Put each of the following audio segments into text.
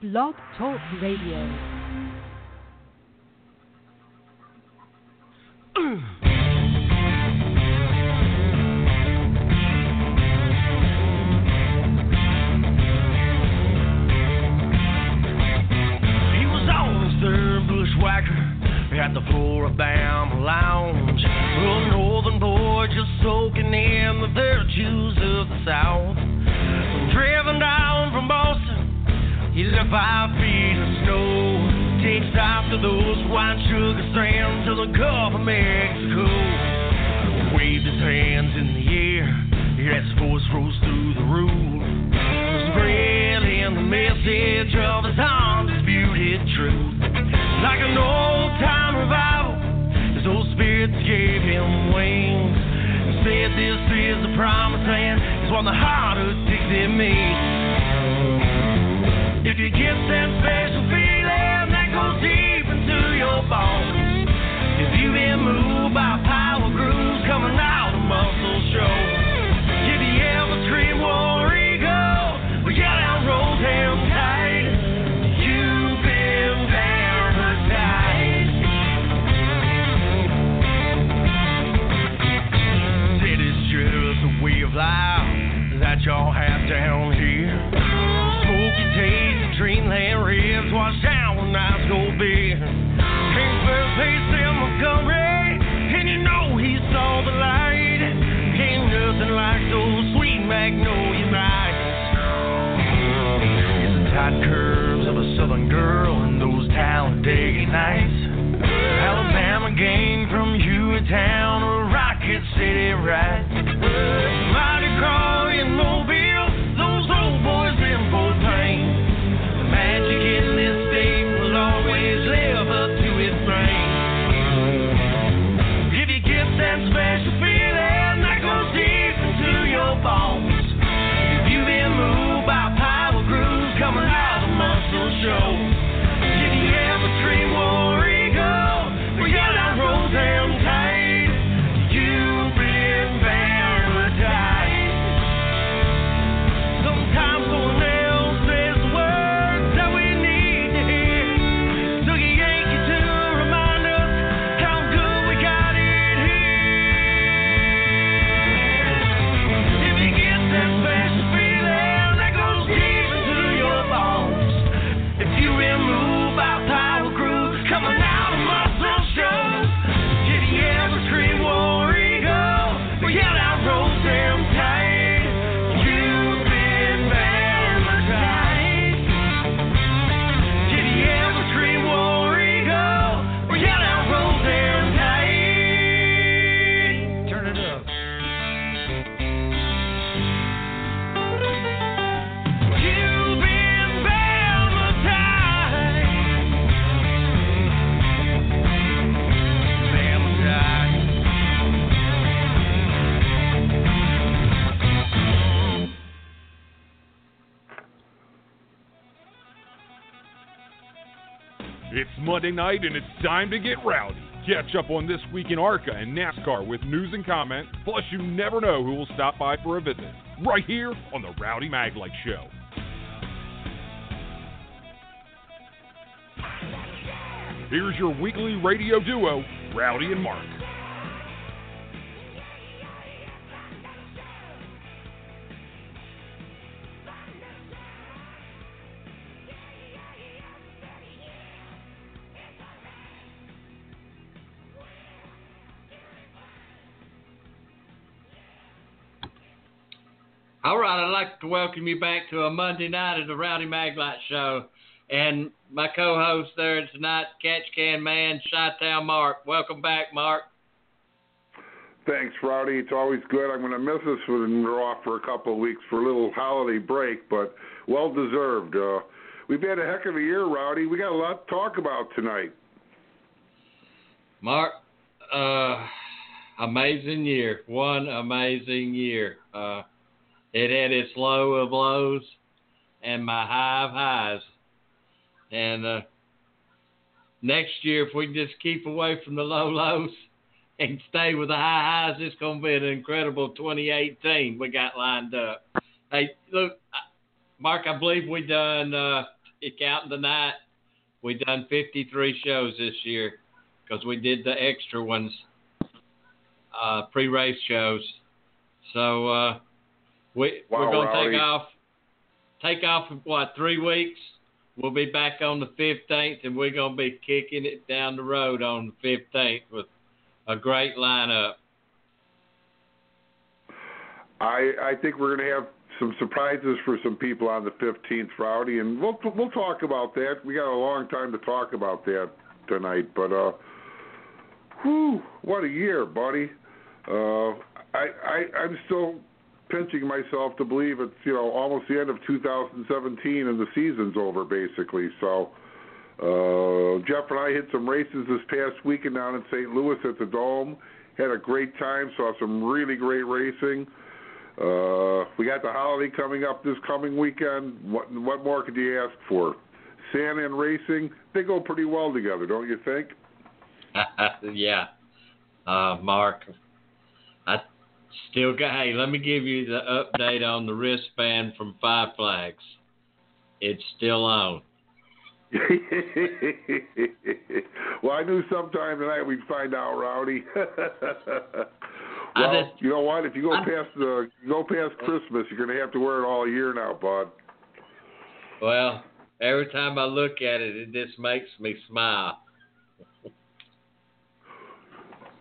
Blog Talk Radio. Monday night and it's time to get rowdy. Catch up on this week in ARCA and NASCAR with news and comment. Plus, you never know who will stop by for a visit. Right here on the Rowdy Maglite Show. Here's your weekly radio duo, Rowdy and Mark. All right, I'd like to welcome you back to a Monday night of the Rowdy Maglite Show. And my co host there tonight, Catch Can Man, Chi-Town Mark. Welcome back, Mark. Thanks, Rowdy. It's always good. I'm going to miss us when we're off for a couple of weeks for a little holiday break, but well deserved. Uh, we've had a heck of a year, Rowdy. We got a lot to talk about tonight. Mark, uh, amazing year. One amazing year. Uh, it had its low of lows and my high of highs. And uh, next year, if we can just keep away from the low lows and stay with the high highs, it's going to be an incredible 2018 we got lined up. Hey, look, Mark, I believe we done uh, counting tonight, we done 53 shows this year because we did the extra ones, uh, pre-race shows. So uh, we Wow, we're gonna Rowdy. take off, take off what three weeks. We'll be back on the 15th, and we're gonna be kicking it down the road on the 15th with a great lineup. I I think we're going to have some surprises for some people on the 15th, Rowdy, and we'll we'll talk about that. We got a long time to talk about that tonight, but uh, whew, what a year, buddy. Uh, I I I'm still pinching myself to believe it's you know almost the end of 2017 and the season's over basically. So. Uh, Jeff and I hit some races this past weekend down in St. Louis at the Dome. Had a great time. Saw some really great racing. Uh, we got the holiday coming up this coming weekend. What what more could you ask for? Santa and racing, they go pretty well together, don't you think? yeah, uh, Mark. Still got. Hey, let me give you the update on the wristband from Five Flags. It's still on. well, I knew sometime tonight we'd find out, Rowdy. Well, just- you know what? If you go I- past the you go past Christmas, you're going to have to wear it all year now, bud. Well, every time I look at it, it just makes me smile.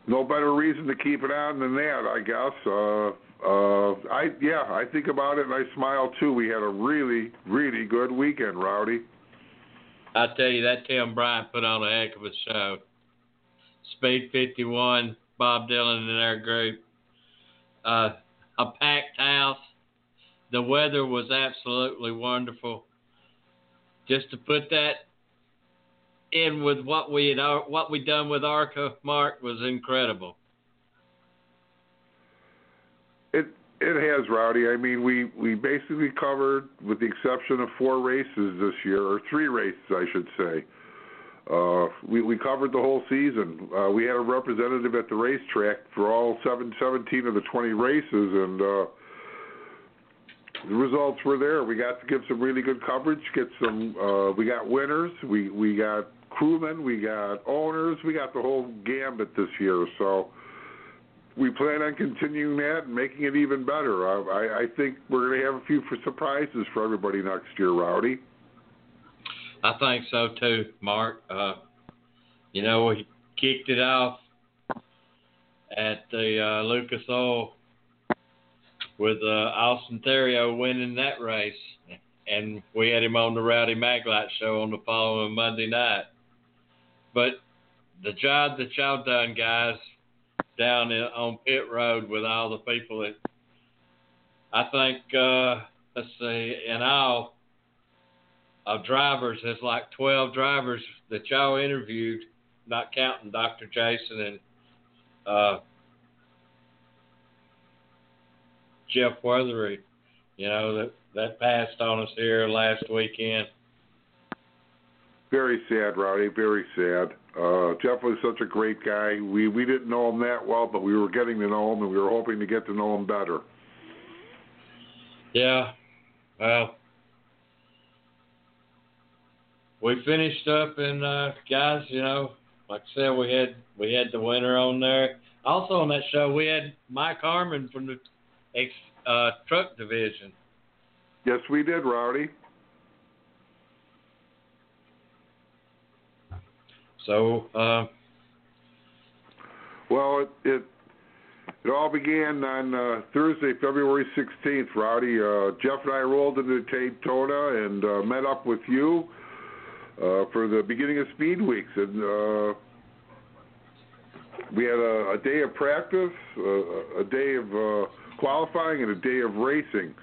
No better reason to keep it on than that, I guess. Uh, uh, I yeah, I think about it and I smile too. We had a really, really good weekend, Rowdy. I tell you, that Tim Bryant put on a heck of a show. Speed 51, Bob Dillner and their group. Uh, a packed house. The weather was absolutely wonderful. Just to put that in with what we had, what we done with ARCA, Mark was incredible. It it has, Rowdy. I mean, we we basically covered, with the exception of four races this year, or three races, I should say. Uh, we we covered the whole season. Uh, we had a representative at the racetrack for all seven, 17 of the 20 races, and uh, the results were there. We got to give some really good coverage. Get some. Uh, we got winners. We we got crewmen. We got owners. We got the whole gambit this year. So we plan on continuing that and making it even better. I, I, think we're going to have a few for surprises for everybody next year, Rowdy. I think so too, Mark. Uh, you know, we kicked it off at the uh, Lucas Oil with uh, Austin Theriault winning that race, and we had him on the Rowdy Maglite show on the following Monday night. But the job that y'all done, guys, down in, on pit road with all the people that I think, uh, let's see, in all of drivers, there's like 12 drivers that y'all interviewed, not counting Dr. Jason and uh, Jeff Weathery, you know, that, that passed on us here last weekend. Very sad, Rowdy. Very sad. Uh, Jeff was such a great guy. We we didn't know him that well, but we were getting to know him, and we were hoping to get to know him better. Yeah, well, we finished up, and uh, guys, you know, like I said, we had we had the winner on there. Also on that show, we had Mike Harmon from the ex, uh, truck division. Yes, we did, Rowdy. So uh, Well, it it, it all began on uh, Thursday, February 16th, Rowdy. Uh, Jeff and I rolled into Daytona and uh, met up with you uh, for the beginning of Speed Weeks, and uh, we had a, a day of practice, uh, a day of qualifying, and a day of racing.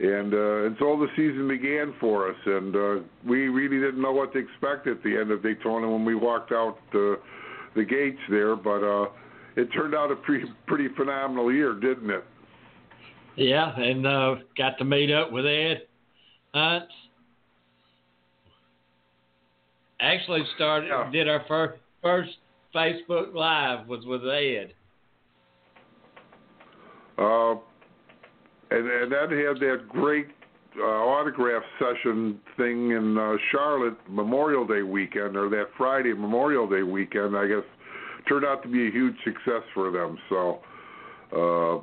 And uh, and so the season began for us, and uh, we really didn't know what to expect at the end of Daytona when we walked out uh, the gates there. But uh, it turned out a pretty pretty phenomenal year, didn't it? yeah, and uh, got to meet up with Ed Hunt. Actually, started Yeah. did our first first Facebook Live was with Ed. Uh, and and that had that great uh, autograph session thing in uh, Charlotte Memorial Day weekend, or that Friday Memorial Day weekend, I guess, turned out to be a huge success for them. So, uh,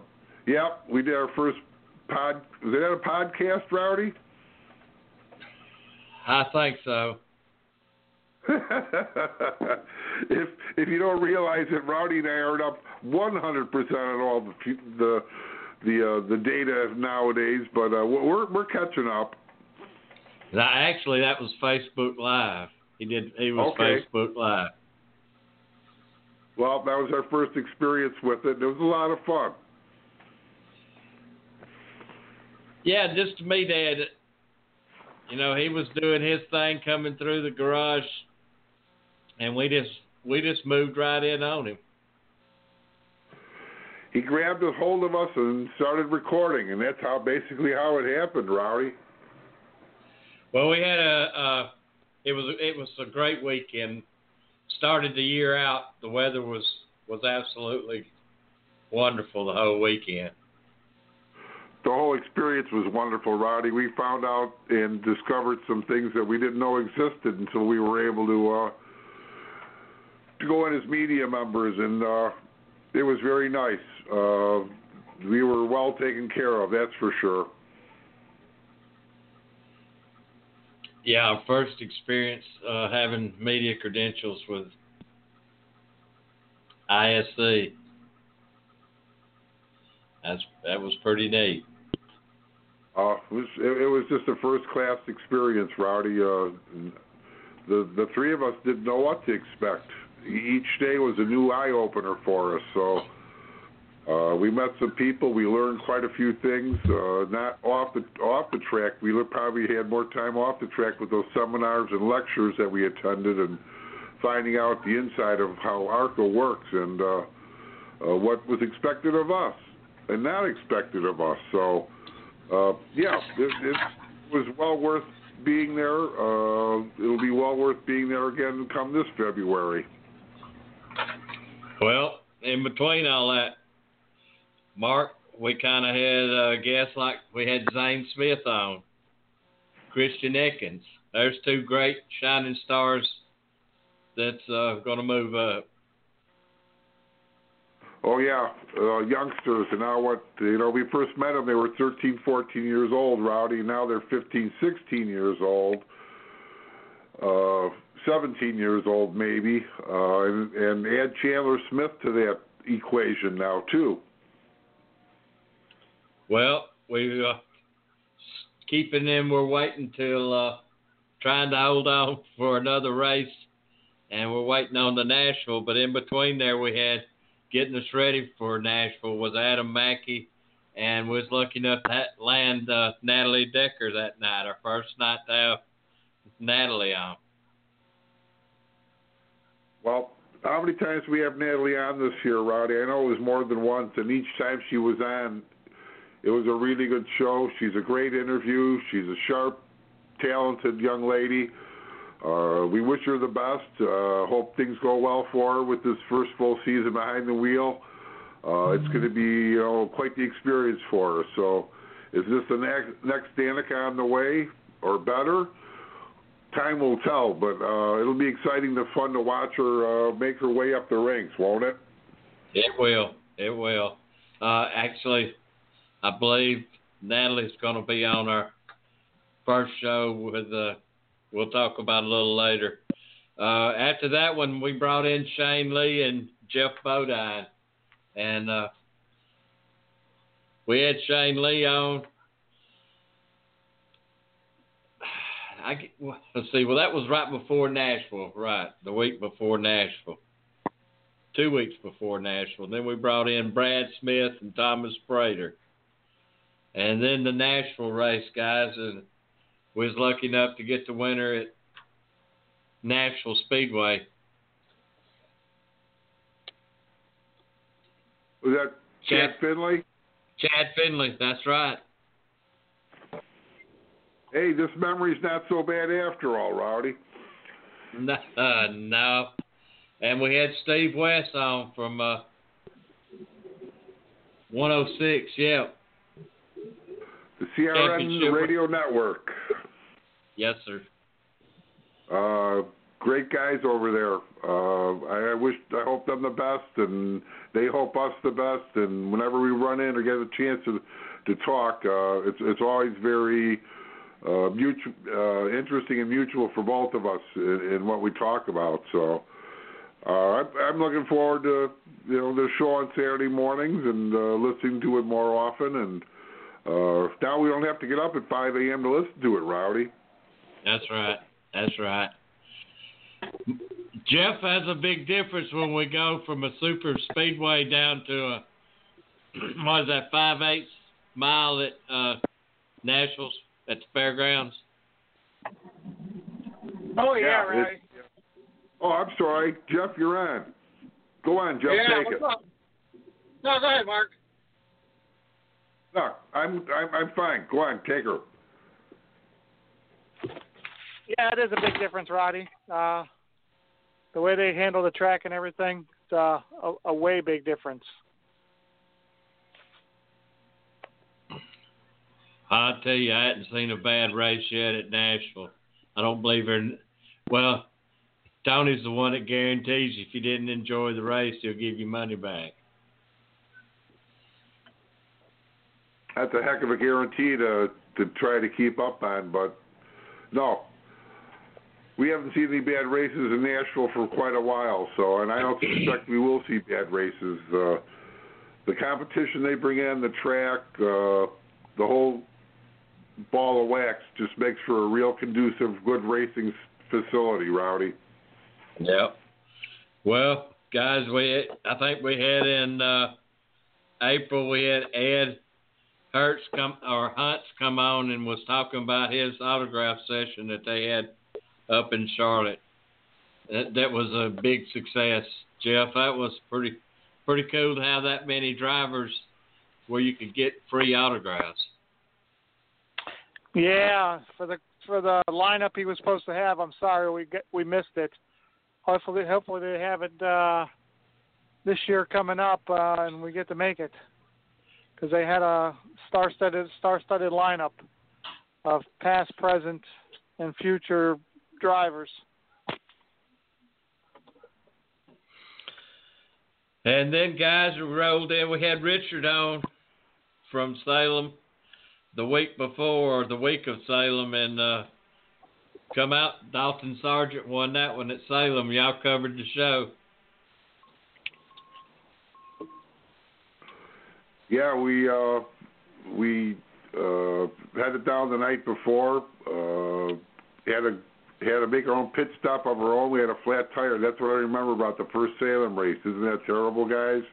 yeah, we did our first pod. Was that a podcast, Rowdy? I think so. if if you don't realize it, Rowdy and I are up 100% on all the the the uh, the data nowadays, but uh, we're we're catching up. Actually, that was Facebook Live. He did. He was okay. Facebook Live. Well, that was our first experience with it. It was a lot of fun. Yeah, just to meet Ed. You know, he was doing his thing coming through the garage, and we just we just moved right in on him he grabbed a hold of us and started recording, and that's how basically how it happened, Rowdy. Well, we had a uh, it was it was a great weekend. Started the year out. The weather was was absolutely wonderful the whole weekend. The whole experience was wonderful, Rowdy. We found out and discovered some things that we didn't know existed until we were able to uh, to go in as media members, and uh, it was very nice. Uh, we were well taken care of, that's for sure. Yeah, our first experience uh, having media credentials with ISC. That's that was pretty neat. Uh, it was it, it was just a first class experience, Rowdy. Uh, the the three of us didn't know what to expect. Each day was a new eye opener for us. So uh, we met some people. We learned quite a few things. Uh, not off the off the track. We probably had more time off the track with those seminars and lectures that we attended, and finding out the inside of how ARCA works and uh, uh, what was expected of us and not expected of us. So, uh, yeah, it, it was well worth being there. Uh, it'll be well worth being there again come this February. Well, in between all that, Mark, we kind of had a guests like we had Zane Smith on, Christian Eckes. There's two great shining stars that's uh, going to move up. Oh yeah, uh, youngsters, and now what? You know, we first met them; they were 13, 14 years old, Rowdy. Now they're 15, 16 years old, uh, 17 years old, maybe, uh, and, and add Chandler Smith to that equation now too. Well, we uh, keeping them. We're waiting till uh, trying to hold on for another race, and we're waiting on the Nashville. But in between there, we had getting us ready for Nashville was Adam Mackey, and was lucky enough to land uh, Natalie Decker that night. Our first night to have Natalie on. Well, how many times we have Natalie on this year, Rowdy? I know it was more than once, and each time she was on, it was a really good show. She's a great interview. She's a sharp, talented young lady. Uh, we wish her the best. Uh, hope things go well for her with this first full season behind the wheel. Uh, it's going to be you know quite the experience for her. So, is this the next next Danica on the way or better? Time will tell, but uh, it'll be exciting and fun to watch her uh, make her way up the ranks, won't it? It will. It will. Uh, actually, I believe Natalie's going to be on our first show with. Uh, we'll talk about a little later. Uh, after that one, we brought in Shane Lee and Jeff Bodine, and uh, we had Shane Lee on. I let's see. Well, that was right before Nashville, right? The week before Nashville, two weeks before Nashville. Then we brought in Brad Smith and Thomas Praytor. And then the Nashville race, guys, and we was lucky enough to get the winner at Nashville Speedway. Was that Chad, Chad Finley? Chad Finley, that's right. Hey, this memory's not so bad after all, Rowdy. No, uh, no. And we had Steve West on from uh, 106, yeah the CRN Radio Network. Yes, sir. Uh, great guys over there. Uh, I, I wish, I hope them the best, and they hope us the best. And whenever we run in or get a chance to to talk, uh, it's it's always very uh, mutual, uh, interesting and mutual for both of us in, in what we talk about. So. Uh, I'm, I'm looking forward to you know the show on Saturday mornings and uh, listening to it more often. And uh, now we don't have to get up at 5 a.m. to listen to it, Rowdy. That's right. That's right. Jeff has a big difference when we go from a super speedway down to a what is that five eighths mile at uh, Nashville's at the fairgrounds. Oh yeah, Yeah, right. Oh, I'm sorry, Jeff. You're on. Go on, Jeff. yeah, take what's it. up? No, go ahead, Mark. No, I'm I'm I'm fine. Go on, take her. Yeah, it is a big difference, Rowdy. Uh, the way they handle the track and everything, it's uh, a, a way big difference. I tell you, I hadn't seen a bad race yet at Nashville. I don't believe in. Well, Tony's the one that guarantees if you didn't enjoy the race, he'll give you money back. That's a heck of a guarantee to to try to keep up on, but no. We haven't seen any bad races in Nashville for quite a while, so and I don't suspect we will see bad races. Uh, the competition they bring in, the track, uh, the whole ball of wax just makes for a real conducive, good racing facility, Rowdy. Yep. Well, guys, we I think we had in uh, April we had Ed Hertz come or Hunts come on and was talking about his autograph session that they had up in Charlotte. That that was a big success, Jeff. That was pretty pretty cool to have that many drivers where you could get free autographs. Yeah, for the for the lineup he was supposed to have, I'm sorry we get, we missed it. Hopefully, hopefully they have it uh, this year coming up, uh, and we get to make it because they had a star-studded star-studded lineup of past, present, and future drivers. And then guys rolled in. We had Richard on from Salem the week before, or the week of Salem, and uh, come out. Dalton Sargeant won that one at Salem. Y'all covered the show. Yeah, we uh, we uh, had it down the night before. Uh, had to had to make our own pit stop of our own. We had a flat tire. That's what I remember about the first Salem race. Isn't that terrible, guys?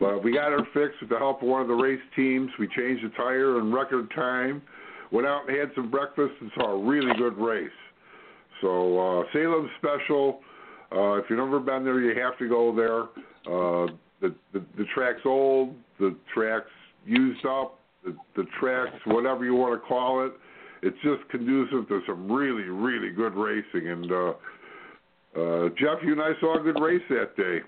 But we got her fixed with the help of one of the race teams. We changed the tire in record time. Went out and had some breakfast and saw a really good race. So uh, Salem special. Uh, if you've never been there, you have to go there. Uh, the, the the track's old. The track's used up. The the track's whatever you want to call it. It's just conducive to some really really good racing. And uh, uh, Jeff, you and I saw a good race that day.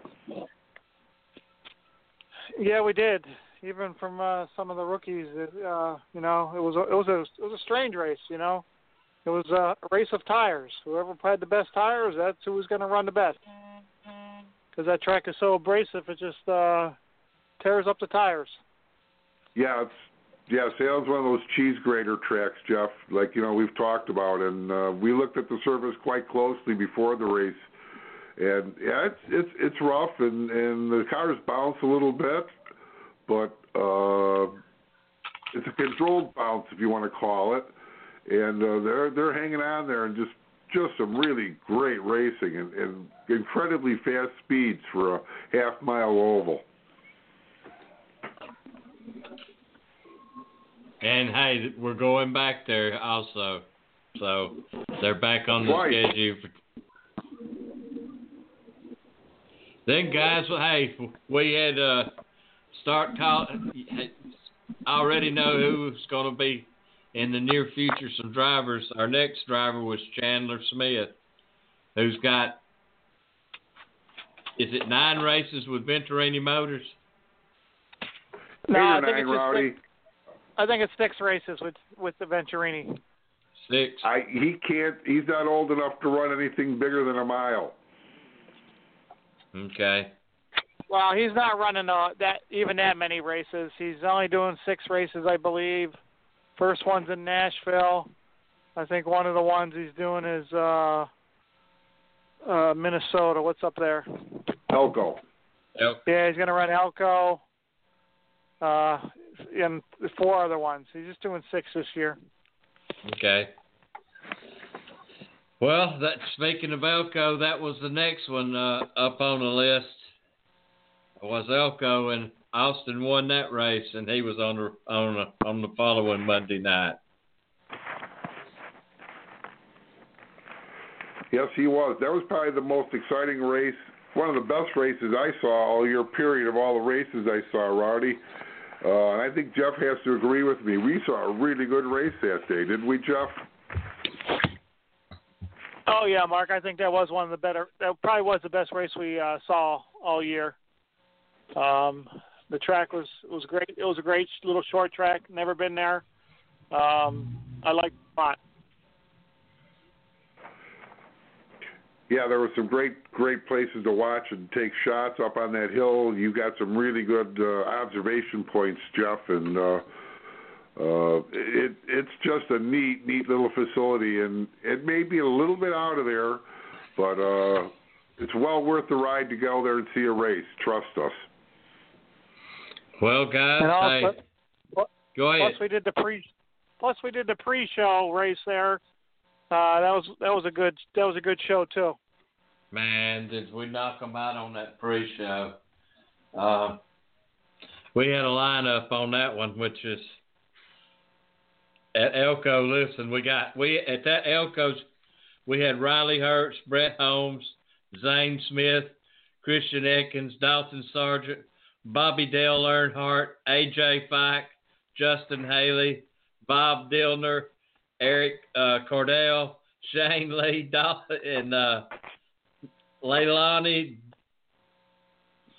Yeah, we did. Even from uh, some of the rookies, it, uh, you know, it was a, it was a it was a strange race. You know, it was a race of tires. Whoever had the best tires, that's who was going to run the best. Because that track is so abrasive, it just uh, tears up the tires. Yeah, it's yeah, Salem's one of those cheese grater tracks, Jeff. Like you know we've talked about, and uh, we looked at the surface quite closely before the race, and yeah, it's it's it's rough, and and the cars bounce a little bit, but uh, it's a controlled bounce if you want to call it, and uh, they're they're hanging on there and just just some really great racing and, and incredibly fast speeds for a half mile oval. And hey, we're going back there also. So they're back on the Right. schedule. For... Then guys, well, hey, we had uh, start call. I already know who's going to be in the near future. Some drivers. Our next driver was Chandler Smith, who's got. Is it nine races with Venturini Motors? No, I think nine, it's six. I think it's six races with with the Venturini. Six. I he can't. He's not old enough to run anything bigger than a mile. Okay. Well, he's not running uh, that even that many races. He's only doing six races, I believe. First one's in Nashville. I think one of the ones he's doing is uh, uh, Minnesota. What's up there? Elko. Yep. Yeah, he's going to run Elko. Uh, and four other ones. He's just doing six this year. Okay. Well, that speaking of Elko, that was the next one uh, up on the list. Was Elko and Austin won that race, and he was on the on the, on the following Monday night. Yes, he was. That was probably the most exciting race, one of the best races I saw all year period of all the races I saw, Rowdy. Uh, and I think Jeff has to agree with me. We saw a really good race that day, didn't we, Jeff? Oh yeah, Mark. I think that was one of the better. That probably was the best race we uh, saw all year. Um, the track was was great. It was a great little short track. Never been there. Um, I liked it a lot. Yeah, there were some great, great places to watch and take shots up on that hill. You got some really good uh, observation points, Jeff, and uh, uh, it it's just a neat, neat little facility, and it may be a little bit out of there, but uh, it's well worth the ride to go there and see a race. Trust us. Well, guys, And also, hey, plus go ahead. we did the pre, plus we did the pre-show race there. Uh, that was that was a good that was a good show too. Man, did we knock them out on that pre-show? Uh, we had a lineup on that one, which is at Elko. Listen, we got we at that Elko's. We had Riley Herbst, Brett Holmes, Zane Smith, Christian Eckes, Dalton Sargeant, Bobby Dale Earnhardt, AJ Fike, Justin Haley, Bob Dillner, Eric uh, Caudell, Shane Lee, Dalton, and uh, Leilani.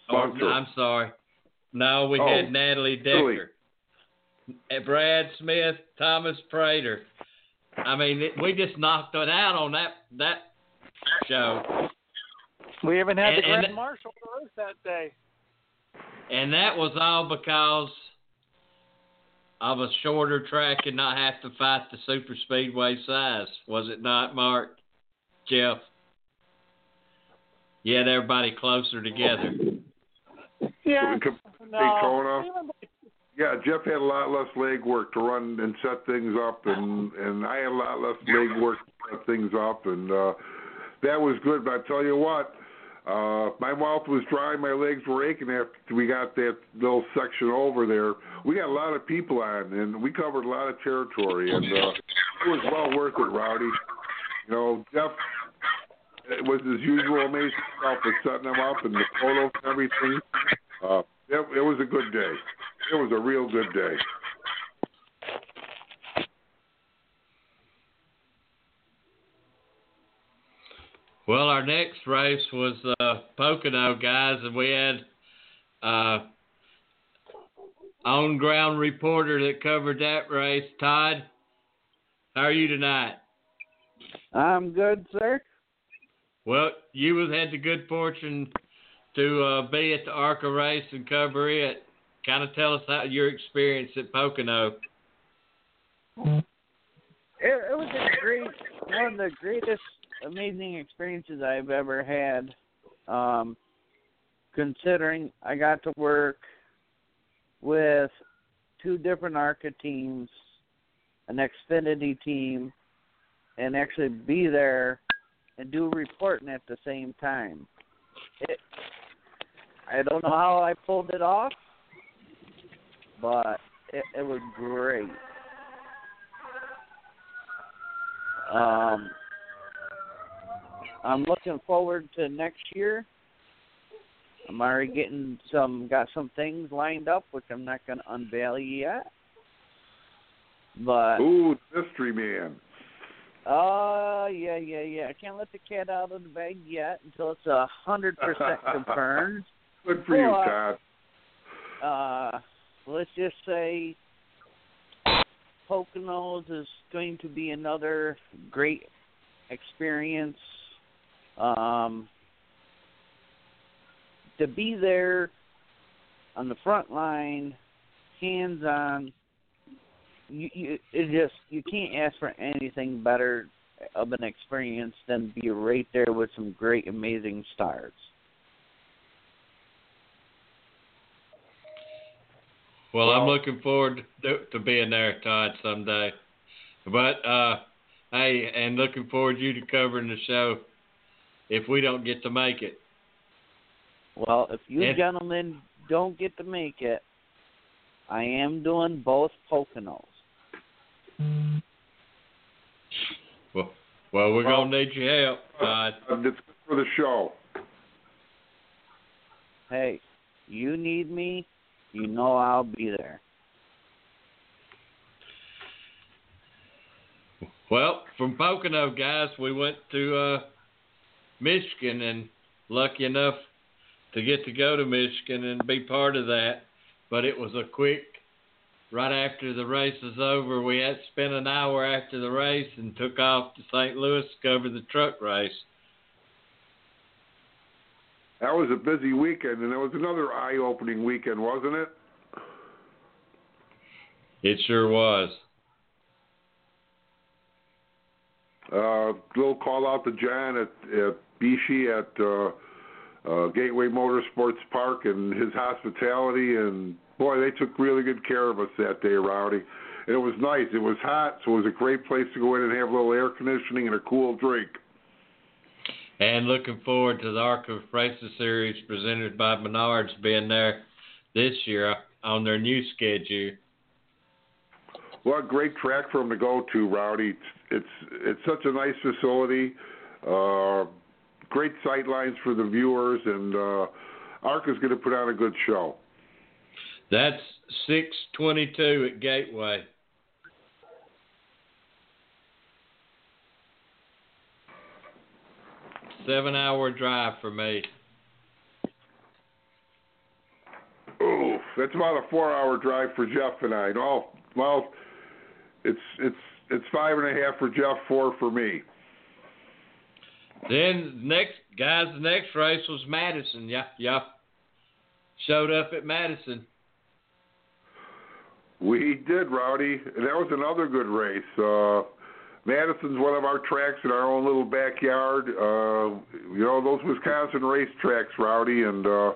Oh, Sponsor. I'm sorry. No, we Oh, had Natalie really? Decker, Brad Smith, Thomas Praytor. I mean, it, we just knocked it out on that that show, We even had And- the grand and- marshal race that day. And that was all because of a shorter track and not have to fight the super speedway size. Was it not, Mark? Jeff? You had everybody closer together. Yeah. In No. Yeah, Jeff had a lot less leg work to run and set things up, and and I had a lot less leg work to set things up, and uh, that was good. But I tell you what, uh, my mouth was dry, my legs were aching after we got that little section over there. We got a lot of people on, and we covered a lot of territory, and uh, it was well worth it, Rowdy. You know, Jeff it was his usual amazing stuff with setting them up and the photos and everything. Uh, it, it was a good day. It was a real good day. Well, our next race was uh, Pocono, guys, and we had uh, on ground reporter that covered that race. Todd, how are you tonight? I'm good, sir. Well, you had the good fortune to uh, be at the ARCA race and cover it. Kind of tell us how your experience at Pocono. It, it was a great, one of the greatest, amazing experiences I've ever had. Um, considering I got to work with two different ARCA teams, an Xfinity team, and actually be there and do reporting at the same time. It, I don't know how I pulled it off, but it, it was great. Um, I'm looking forward to next year. I'm already getting some, got some things lined up, which I'm not going to unveil yet. But Ooh, mystery man. uh, yeah, yeah, yeah. I can't let the cat out of the bag yet until it's a hundred percent confirmed. Good for you, Well, Todd. Uh, let's just say Poconos is going to be another great experience. Um, to be there on the front line, hands on, you, you it just you can't ask for anything better of an experience than be right there with some great, amazing stars. Well, I'm looking forward to, to being there, Todd, someday. But uh, hey, and looking forward to you to covering the show if we don't get to make it. Well, if you And- gentlemen don't get to make it, I am doing both Poconos. Well, well, we're Well- gonna need your help, Todd. Uh, It's good for the show. Hey, you need me, you know I'll be there. Well, from Pocono, guys, we went to uh, Michigan and lucky enough to get to go to Michigan and be part of that. But it was a quick, right after the race was over, we had spent an hour after the race and took off to St. Louis to cover the truck race. That was a busy weekend, and it was another eye-opening weekend, wasn't it? It sure was. Uh, little call out to John at, at Bishi at uh, uh, Gateway Motorsports Park and his hospitality, and boy, they took really good care of us that day, Rowdy. And it was nice. It was hot, so it was a great place to go in and have a little air conditioning and a cool drink. And looking forward to the ARCA Races Series presented by Menards being there this year on their new schedule. What a great track for them to go to, Rowdy. It's it's, it's such a nice facility. Uh, great sight lines for the viewers, and uh, ARCA's going to put on a good show. That's 622 at Gateway. Seven hour drive for me. Ooh, that's about a four-hour drive for Jeff and I. No, well, it's it's it's five and a half for Jeff, four for me. Then next guys, the next race was Madison. Yeah, yeah. Showed up at Madison. We did, Rowdy, that was another good race. Uh, Madison's one of our tracks in our own little backyard. Uh, you know those Wisconsin race tracks, Rowdy, and uh,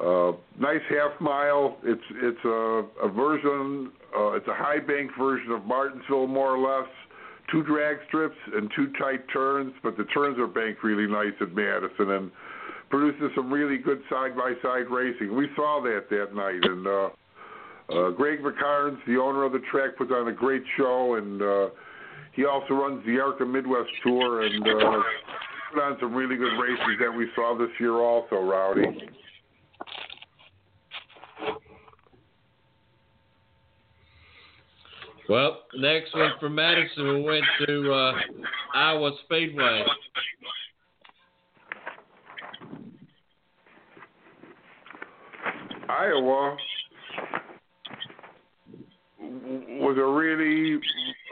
uh, nice half mile. It's it's a, a version. Uh, it's a high bank version of Martinsville, more or less. Two drag strips and two tight turns, but the turns are banked really nice at Madison and produces some really good side by side racing. We saw that that night, and uh, uh, Gregg McKarns, the owner of the track, puts on a great show, and uh, he also runs the ARCA Midwest Tour and uh, put on some really good races that we saw this year also, Rowdy. Well, next one from Madison, we went to uh, Iowa Speedway. Iowa was a really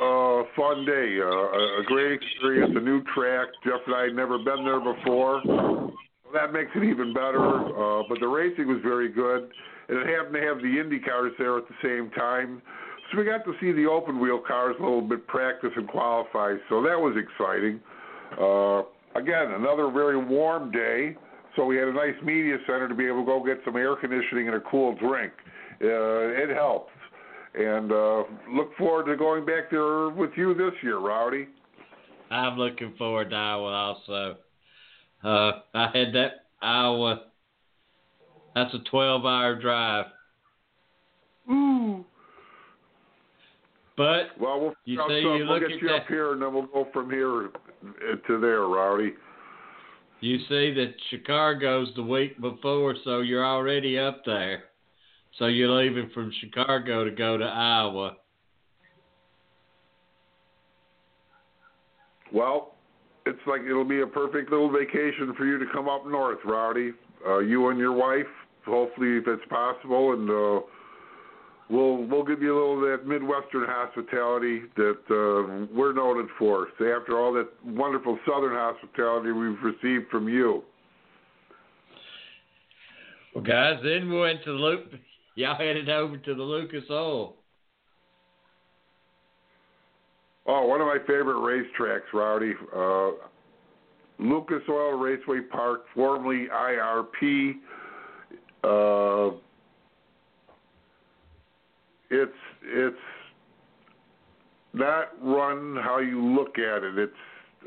uh, fun day, uh, a great experience, a new track. Jeff and I had never been there before. That makes it even better. Uh, but the racing was very good, and it happened to have the Indy cars there at the same time. So we got to see the open wheel cars a little bit practice and qualify. So that was exciting. Uh, again, another very warm day. So we had a nice media center to be able to go get some air conditioning and a cool drink. Uh, it helps. And uh, look forward to going back there with you this year, Rowdy. I'm looking forward to Iowa also. Uh, I had that Iowa. That's a 12 hour drive. Ooh. But Well, we'll, You say something. you we'll look get at you up here, and then we'll go from here to there, Rowdy. you see that Chicago's the week before, so you're already up there. So you're leaving from Chicago to go to Iowa. Well, it's like it'll be a perfect little vacation for you to come up north, Rowdy. Uh, you and your wife, hopefully, if it's possible, and uh, we'll we'll give you a little of that Midwestern hospitality that uh, we're noted for. So after all that wonderful Southern hospitality we've received from you. Well, guys, then we went to Luke. Y'all headed over to the Lucas Oil. Oh, one of my favorite racetracks, Rowdy. Uh, Lucas Oil Raceway Park, formerly IRP. Uh, it's it's not run how you look at it. It's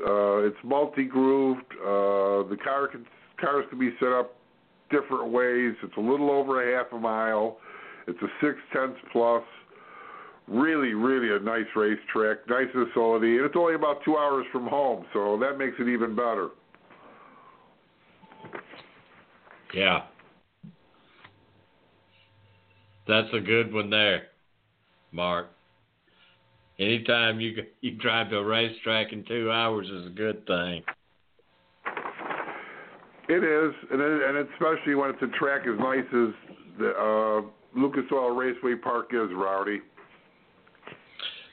uh, it's multi grooved. Uh, the car can, cars can be set up different ways. It's a little over a half a mile. It's a six tenths plus. Really, really a nice racetrack, nice facility, and it's only about two hours from home, so that makes it even better. Yeah. That's a good one there, Mark. Anytime you you drive to a racetrack in two hours is a good thing. It is, and, it, and especially when it's a track as nice as the uh, Lucas Oil Raceway Park is, Rowdy.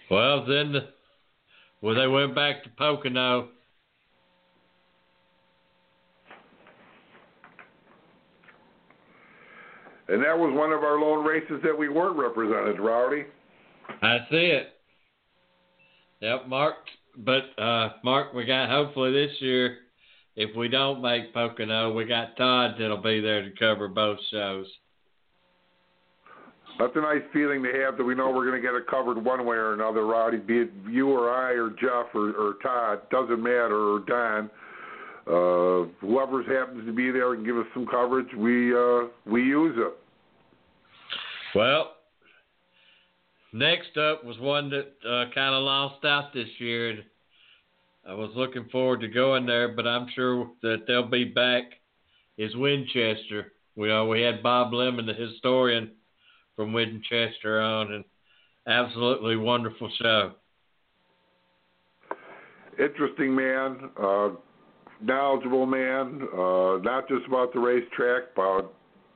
Well, then, well, they went back to Pocono. And that was one of our lone races that we weren't represented, Rowdy. I see it. Yep, Mark. But uh, Mark, we got hopefully this year. If we don't make Pocono, we got Todd that'll be there to cover both shows. That's a nice feeling to have that we know we're going to get it covered one way or another, Rowdy. Be it you or I or Jeff or, or Todd, doesn't matter, or Don. Uh, whoever happens to be there and give us some coverage, we uh, we use it. Well, next up was one that uh, kind of lost out this year. And I was looking forward to going there, but I'm sure that they'll be back. Is Winchester? We uh, we had Bob Lemon, the historian from Winchester, on, and absolutely wonderful show. Interesting man, uh, knowledgeable man, uh, not just about the racetrack, but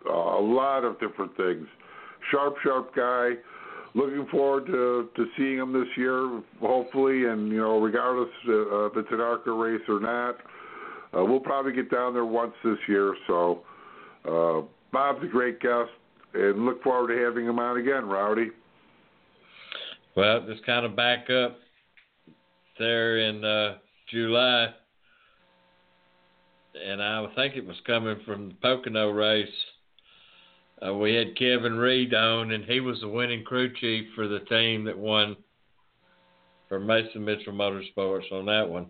uh, a lot of different things. Sharp, sharp guy. Looking forward to to seeing him this year, hopefully, and you know, regardless uh, if it's an ARCA race or not, uh, we'll probably get down there once this year. So, uh, Bob's a great guest, and look forward to having him on again, Rowdy. Well, just kind of back up there in uh, July, and I think it was coming from the Pocono race. Uh, we had Kevin Reed on, and he was the winning crew chief for the team that won for Mason Mitchell Motorsports on that one.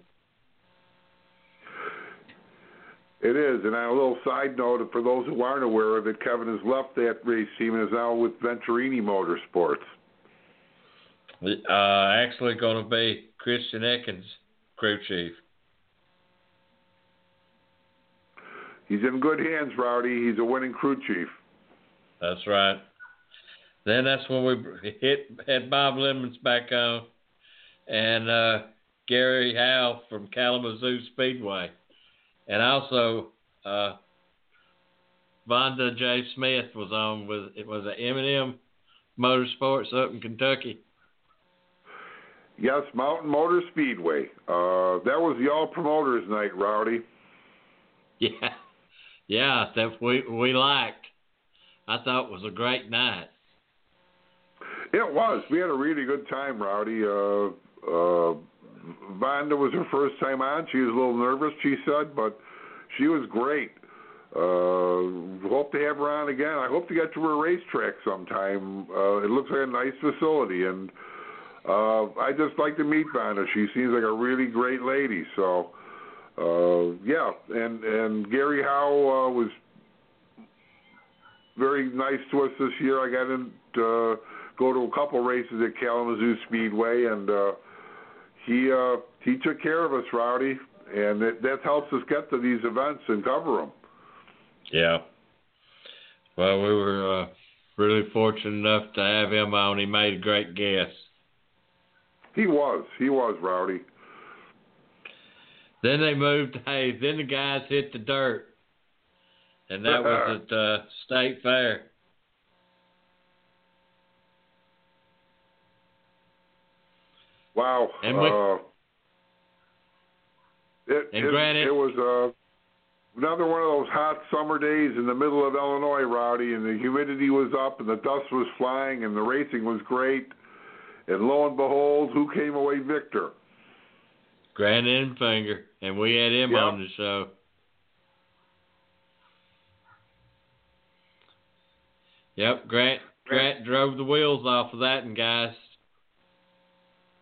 It is, and a little side note for those who aren't aware of it, Kevin has left that race team and is now with Venturini Motorsports. Uh, actually, going to be Christian Eckes, crew chief. He's in good hands, Rowdy. He's a winning crew chief. That's right. Then that's when we hit had Bob Lemons back on, and uh, Gary Howe from Kalamazoo Speedway, and also uh, Vonda J. Smith was on with it was a M&M Motorsports up in Kentucky. Yes, Mountain Motor Speedway. Uh, that was the all promoters night, Rowdy. Yeah, yeah, that we we liked. I thought was a great night. It was. We had a really good time, Rowdy. Uh, uh, Vonda was her first time on. She was a little nervous, she said, but she was great. Uh, hope to have her on again. I hope to get to her racetrack sometime. Uh, it looks like a nice facility, and uh, I just like to meet Vonda. She seems like a really great lady. So, uh, yeah, and and Gary Howe uh, was very nice to us this year. I got to uh, go to a couple races at Kalamazoo Speedway, and uh, he uh, he took care of us, Rowdy, and it, that helps us get to these events and cover them. Yeah. Well, we were uh, really fortunate enough to have him on. He made a great guest. He was. He was, Rowdy. Then they moved. Hey, then the guys hit the dirt, and that was uh-huh. at uh, State Fair. Wow. And, we, uh, it, and it, granted, it was uh, another one of those hot summer days in the middle of Illinois, Rowdy, and the humidity was up, and the dust was flying, and the racing was great. And lo and behold, who came away victor? Grant Enfinger, and we had him yep. on the show. Yep, Grant Grant drove the wheels off of that, and guys,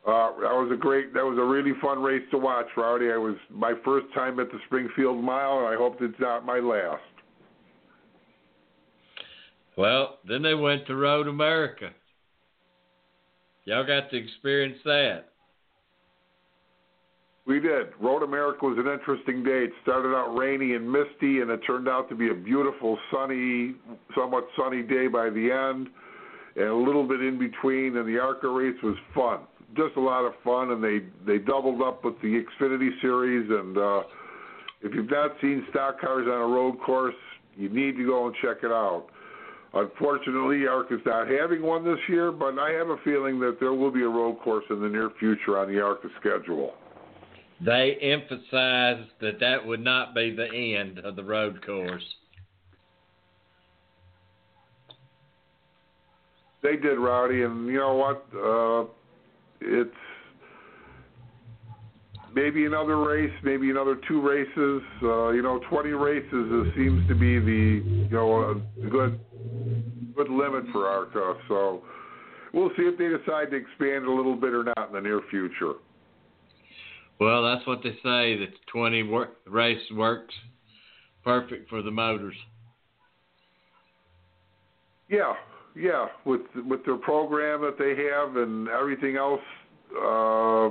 Uh, that was a great, that was a really fun race to watch, Rowdy. I was my first time at the Springfield Mile, and I hope it's not my last. well, then they went to Road America. Y'all got to experience that. We did. Road America was an interesting day. It started out rainy and misty, and it turned out to be a beautiful, sunny, somewhat sunny day by the end, and a little bit in between. And the ARCA race was fun, just a lot of fun. And they they doubled up with the Xfinity Series. And uh, if you've not seen stock cars on a road course, you need to go and check it out. Unfortunately, ARCA's not having one this year, but I have a feeling that there will be a road course in the near future on the ARCA schedule. They emphasized that that would not be the end of the road course. They did, Rowdy, and you know what? Uh, it's maybe another race, maybe another two races. Uh, you know, 20 races seems to be the you know a good good limit for ARCA. So we'll see if they decide to expand a little bit or not in the near future. Well, that's what they say. That the 20 wor- race works perfect for the motors. Yeah, yeah, with with their program that they have and everything else, uh,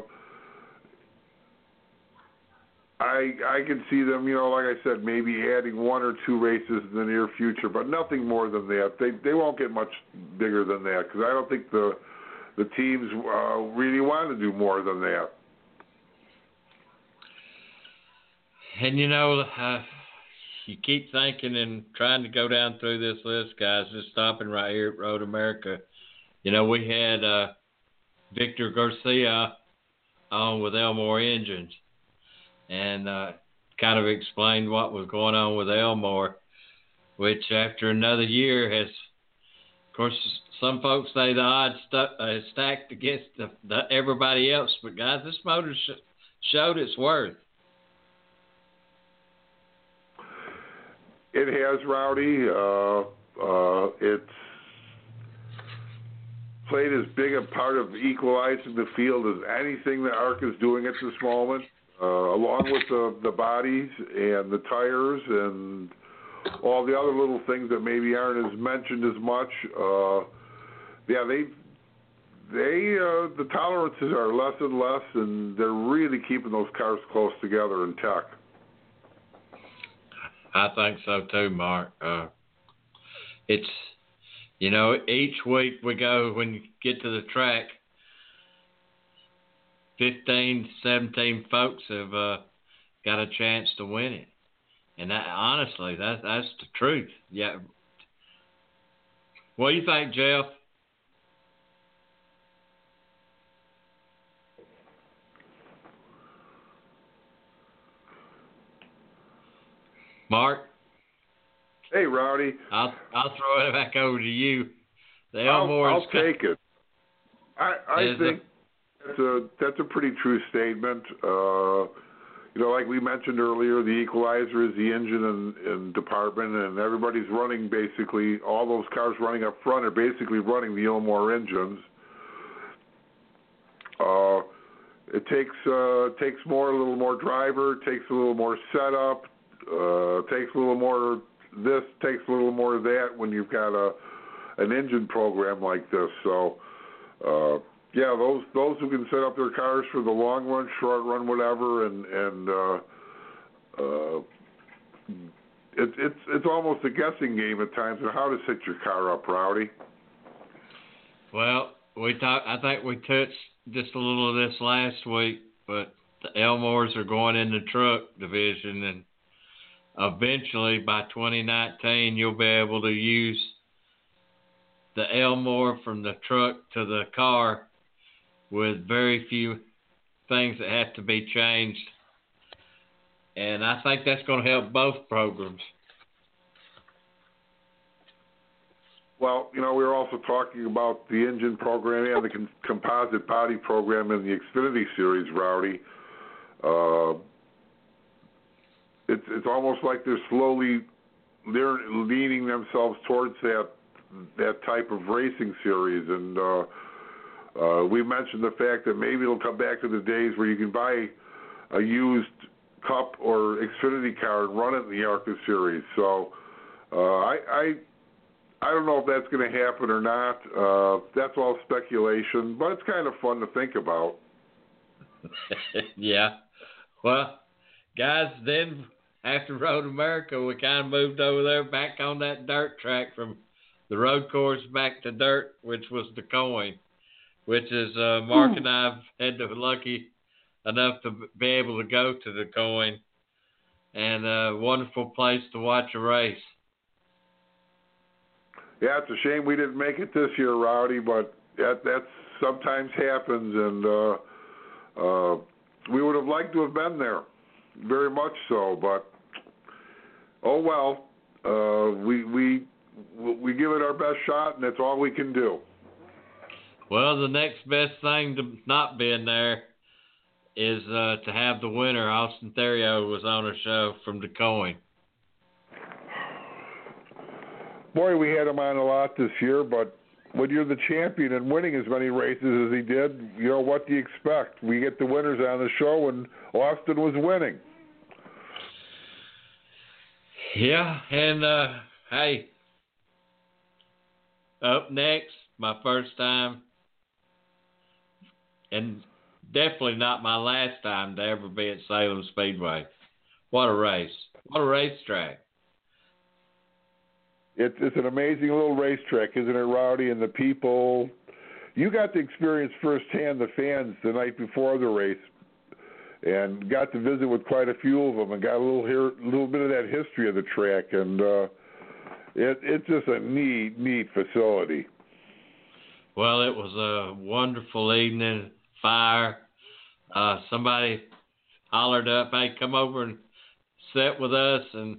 I I can see them. You know, like I said, maybe adding one or two races in the near future, but nothing more than that. They they won't get much bigger than that because I don't think the the teams uh, really want to do more than that. And you know, uh, you keep thinking and trying to go down through this list, guys. Just stopping right here at Road America. You know, we had uh, Victor Garcia on with Ilmor Engines, and uh, kind of explained what was going on with Ilmor, which after another year has, of course, some folks say the odds stu- uh, stacked against the, the, everybody else, but guys, this motor sh- showed its worth. It has Rowdy. Uh, uh, it's played as big a part of equalizing the field as anything that ARC is doing at this moment, uh, along with the, the bodies and the tires and all the other little things that maybe aren't as mentioned as much. Uh, yeah, they they uh, the tolerances are less and less, and they're really keeping those cars close together in tech. I think so too, Mark. Uh, it's you know each week we go when you get to the track. 15, 17 folks have uh, got a chance to win it, and that, honestly, that that's the truth. Yeah. What do you think, Jeff? Mark? Hey, Rowdy. I'll I'll throw it back over to you. The I'll, I'll take it. I, I think that's a that's a pretty true statement. Uh, you know, like we mentioned earlier, the equalizer is the engine and, and department, and everybody's running basically all those cars running up front are basically running the Ilmor engines. Uh, it takes uh, takes more, a little more driver, takes a little more setup, uh, takes a little more this, takes a little more of that when you've got a an engine program like this. So, uh, yeah, those those who can set up their cars for the long run, short run, whatever, and and uh, uh, it's it's it's almost a guessing game at times on how to set your car up, Rowdy. Well, we talked. I think we touched just a little of this last week, but the Ilmors are going in the truck division, and eventually by 2019, you'll be able to use the Ilmor from the truck to the car with very few things that have to be changed. And I think that's going to help both programs. Well, you know, we were also talking about the engine program and the com- composite body program in the Xfinity Series, Rowdy. Uh, it's it's almost like they're slowly they're leaning themselves towards that that type of racing series, and uh, uh, we mentioned the fact that maybe it'll come back to the days where you can buy a used Cup or Xfinity car and run it in the ARCA series. So uh, I, I I don't know if that's going to happen or not. Uh, that's all speculation, but it's kind of fun to think about. yeah. Well, guys, then after Road America, we kind of moved over there back on that dirt track from the road course back to dirt, which was DuQuoin, which is uh, Mark and I've had the lucky enough to be able to go to DuQuoin, and a wonderful place to watch a race. Yeah, it's a shame we didn't make it this year, Rowdy, but that that sometimes happens, and uh, uh, we would have liked to have been there, very much so. But oh well, uh, we we we give it our best shot, and that's all we can do. Well, the next best thing to not being there is uh, to have the winner. Austin Theriault was on a show from DuQuoin. Boy, we had him on a lot this year, but when you're the champion and winning as many races as he did, you know what do you expect? We get the winners on the show, and Austin was winning. Yeah, and uh, hey, up next, my first time, and definitely not my last time to ever be at Salem Speedway. What a race! What a racetrack! It's it's an amazing little racetrack, isn't it, Rowdy? And the people, you got to experience firsthand the fans the night before the race, and got to visit with quite a few of them, and got a little here, little bit of that history of the track, and uh, it it's just a neat, neat facility. Well, it was a wonderful evening. Fire. Uh, somebody hollered up, "Hey, come over and sit with us," and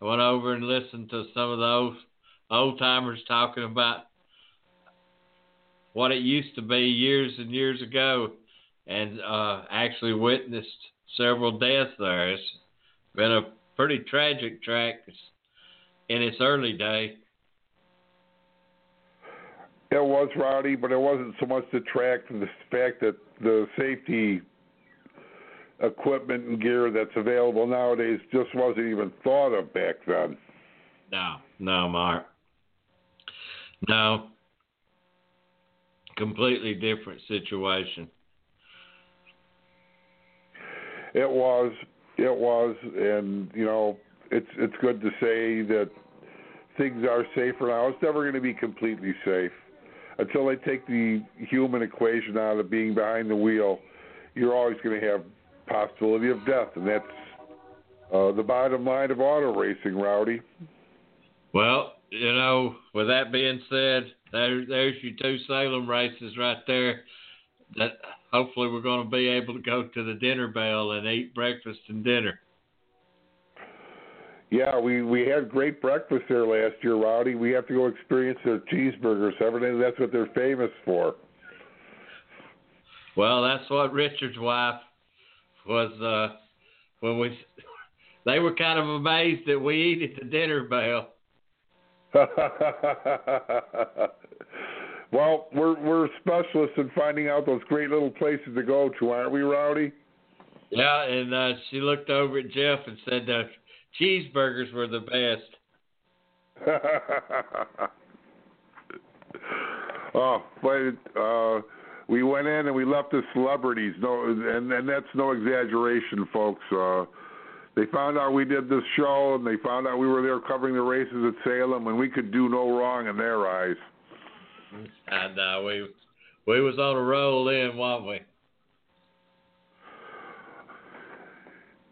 I went over and listened to some of those old timers talking about what it used to be years and years ago, and uh, actually witnessed several deaths there. It's been a pretty tragic track in its early day. It was rowdy, but it wasn't so much the track from the fact that the safety equipment and gear that's available nowadays just wasn't even thought of back then. No, no, Mark. No. Completely different situation. It was, it was, and you know, it's it's good to say that things are safer now. It's never going to be completely safe until they take the human equation out of being behind the wheel. You're always going to have possibility of death, and that's uh, the bottom line of auto racing, Rowdy. Well, you know, with that being said, there, there's your two Salem races right there. That hopefully we're going to be able to go to the dinner bell and eat breakfast and dinner. Yeah, we we had great breakfast there last year, Rowdy. We have to go experience their cheeseburgers. Evidently, that's what they're famous for. Well, that's what Richard's wife was uh, when we they were kind of amazed that we eat at the dinner bell. well, we're we're specialists in finding out those great little places to go to, aren't we, Rowdy? Yeah, and uh, she looked over at Jeff and said the cheeseburgers were the best. oh, but uh, we went in and we left the celebrities. No, and and that's no exaggeration, folks. Uh, they found out we did this show, and they found out we were there covering the races at Salem, and we could do no wrong in their eyes. And uh, we we was on a roll then, weren't we?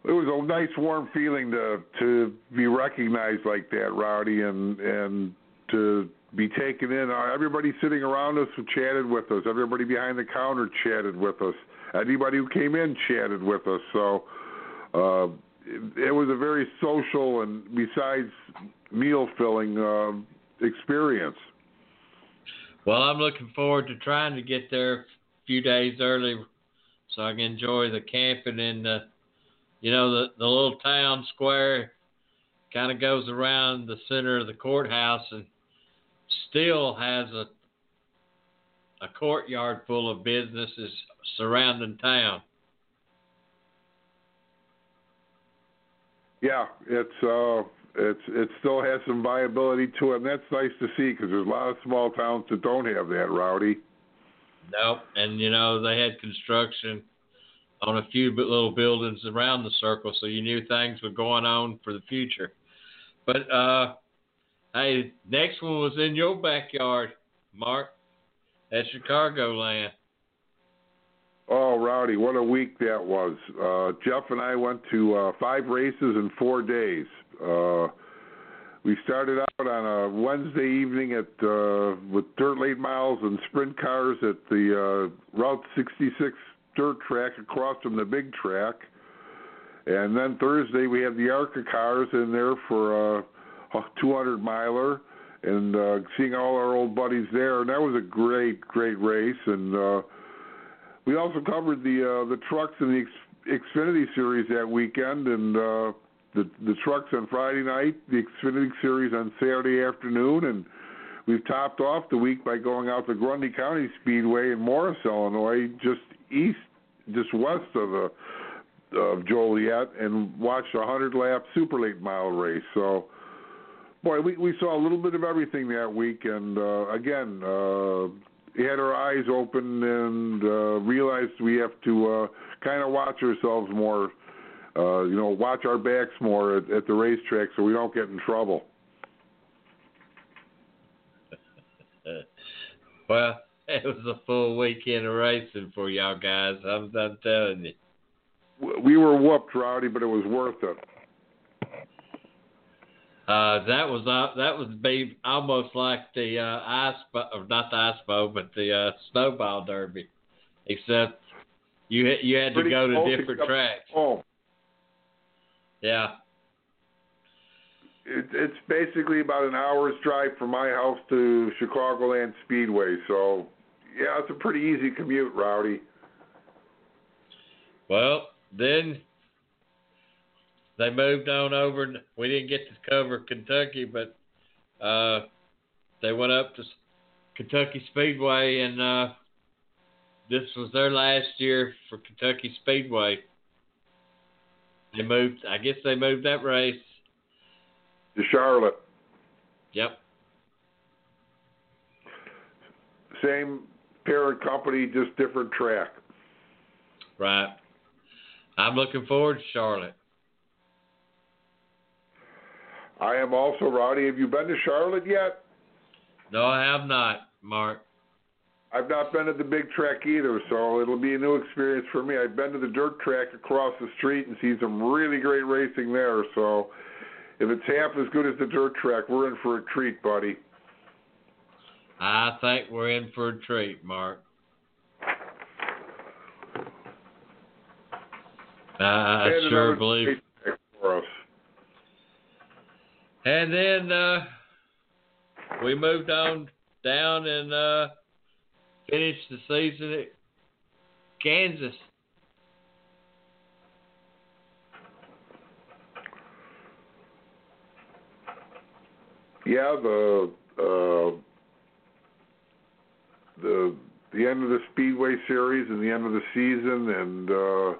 It was a nice, warm feeling to to be recognized like that, Rowdy, and and to be taken in. Uh, everybody sitting around us who chatted with us. Everybody behind the counter chatted with us. Anybody who came in chatted with us. So uh, it, it was a very social and besides meal filling uh, experience. Well, I'm looking forward to trying to get there a few days early so I can enjoy the camping in the, you know, the the little town square. Kind of goes around the center of the courthouse and still has a a courtyard full of businesses surrounding town. Yeah, it's uh, it's it still has some viability to it, and that's nice to see because there's a lot of small towns that don't have that, Rowdy. Nope, and you know they had construction on a few little buildings around the circle, so you knew things were going on for the future. But uh, hey, next one was in your backyard, Mark, at Chicagoland. Oh, Rowdy, what a week that was. Uh, Jeff and I went to uh, five races in four days. Uh, we started out on a Wednesday evening at uh, with dirt late models and sprint cars at the uh, Route 66 dirt track across from the big track. And then Thursday we had the ARCA cars in there for a 200 miler and uh, seeing all our old buddies there. And that was a great, great race. And uh, we also covered the uh, the trucks in the Xfinity Series that weekend, and uh, the the trucks on Friday night, the Xfinity Series on Saturday afternoon, and we've topped off the week by going out to Grundy County Speedway in Morris, Illinois, just east, just west of the of Joliet, and watched a hundred lap super late model race. So. Boy, we we saw a little bit of everything that week, and uh, again, uh, had our eyes open and uh, realized we have to uh, kind of watch ourselves more. Uh, you know, watch our backs more at, at the racetrack so we don't get in trouble. well, it was a full weekend of racing for y'all guys. I'm, I'm telling you. We were whooped, Rowdy, but it was worth it. Uh, that was uh, that was be almost like the uh, ice, or not the ice but the uh, snowball derby, except you you had Pretty to go to different tracks. home. Yeah, It, it's basically about an hour's drive from my house to Chicagoland Speedway. So, yeah, it's a pretty easy commute, Rowdy. Well, then they moved on over. We didn't get to cover Kentucky, but uh, they went up to Kentucky Speedway, and uh, this was their last year for Kentucky Speedway. They moved. I guess they moved that race. To Charlotte. Yep. Same parent company, just different track. Right. I'm looking forward to Charlotte. I am also, Rowdy. Have you been to Charlotte yet? No, I have not, Mark. I've not been to the big track either, so it'll be a new experience for me. I've been to the dirt track across the street and seen some really great racing there. So if it's half as good as the dirt track, we're in for a treat, buddy. I think we're in for a treat, Mark. I, And sure believe. track for us. And then uh, we moved on down and uh, finished the season at Kansas. Yeah, the uh, the the end of the Speedway Series and the end of the season, and uh,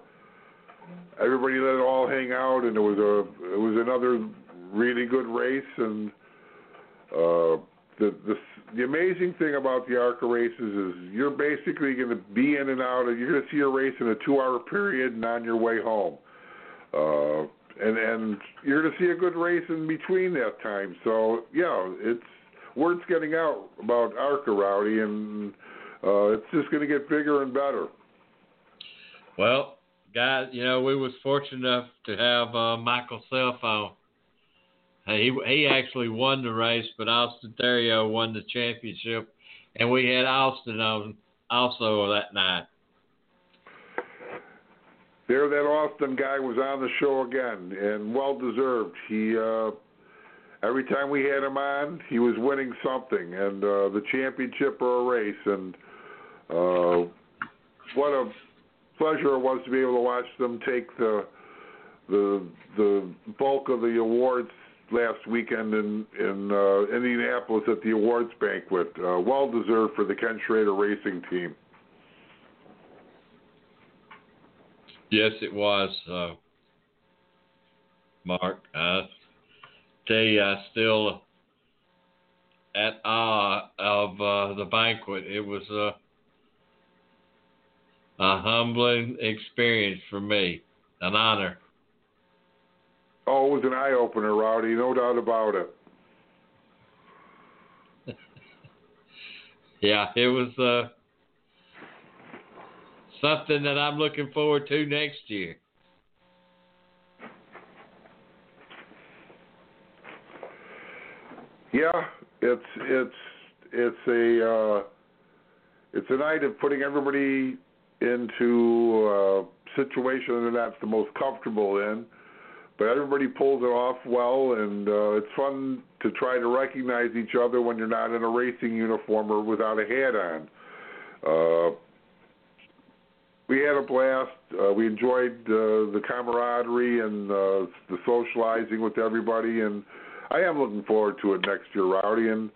everybody let it all hang out, and it was a it was another really good race, and uh, the the the amazing thing about the ARCA races is you're basically going to be in and out. Of you're going to see a race in a two-hour period and on your way home. Uh, and and you're going to see a good race in between that time. So yeah, it's word's getting out about Arca Rowdy, and uh, it's just going to get bigger and better. Well, guys, you know we was fortunate enough to have uh, Michael cell phone he he actually won the race, but Austin Theriault won the championship, and we had Austin on also that night. There, that Austin guy was on the show again, and well deserved. He uh, every time we had him on, he was winning something, and uh, the championship or a race, and uh, what a pleasure it was to be able to watch them take the the the bulk of the awards last weekend in in uh, Indianapolis at the awards banquet. Uh, well deserved for the Ken Schrader Racing Team. Yes, it was, uh, Mark. I tell you, I still at awe of uh, the banquet. It was a, a humbling experience for me, an honor. Oh, it was an eye opener, Rowdy, no doubt about it. yeah, it was. Uh, something that I'm looking forward to next year. Yeah, it's it's it's a uh, it's a night of putting everybody into a situation that that's the most comfortable in, but everybody pulls it off well, and uh, it's fun to try to recognize each other when you're not in a racing uniform or without a hat on. Uh, we had a blast. Uh, we enjoyed uh, the camaraderie and uh, the socializing with everybody, and I am looking forward to it next year, Rowdy. And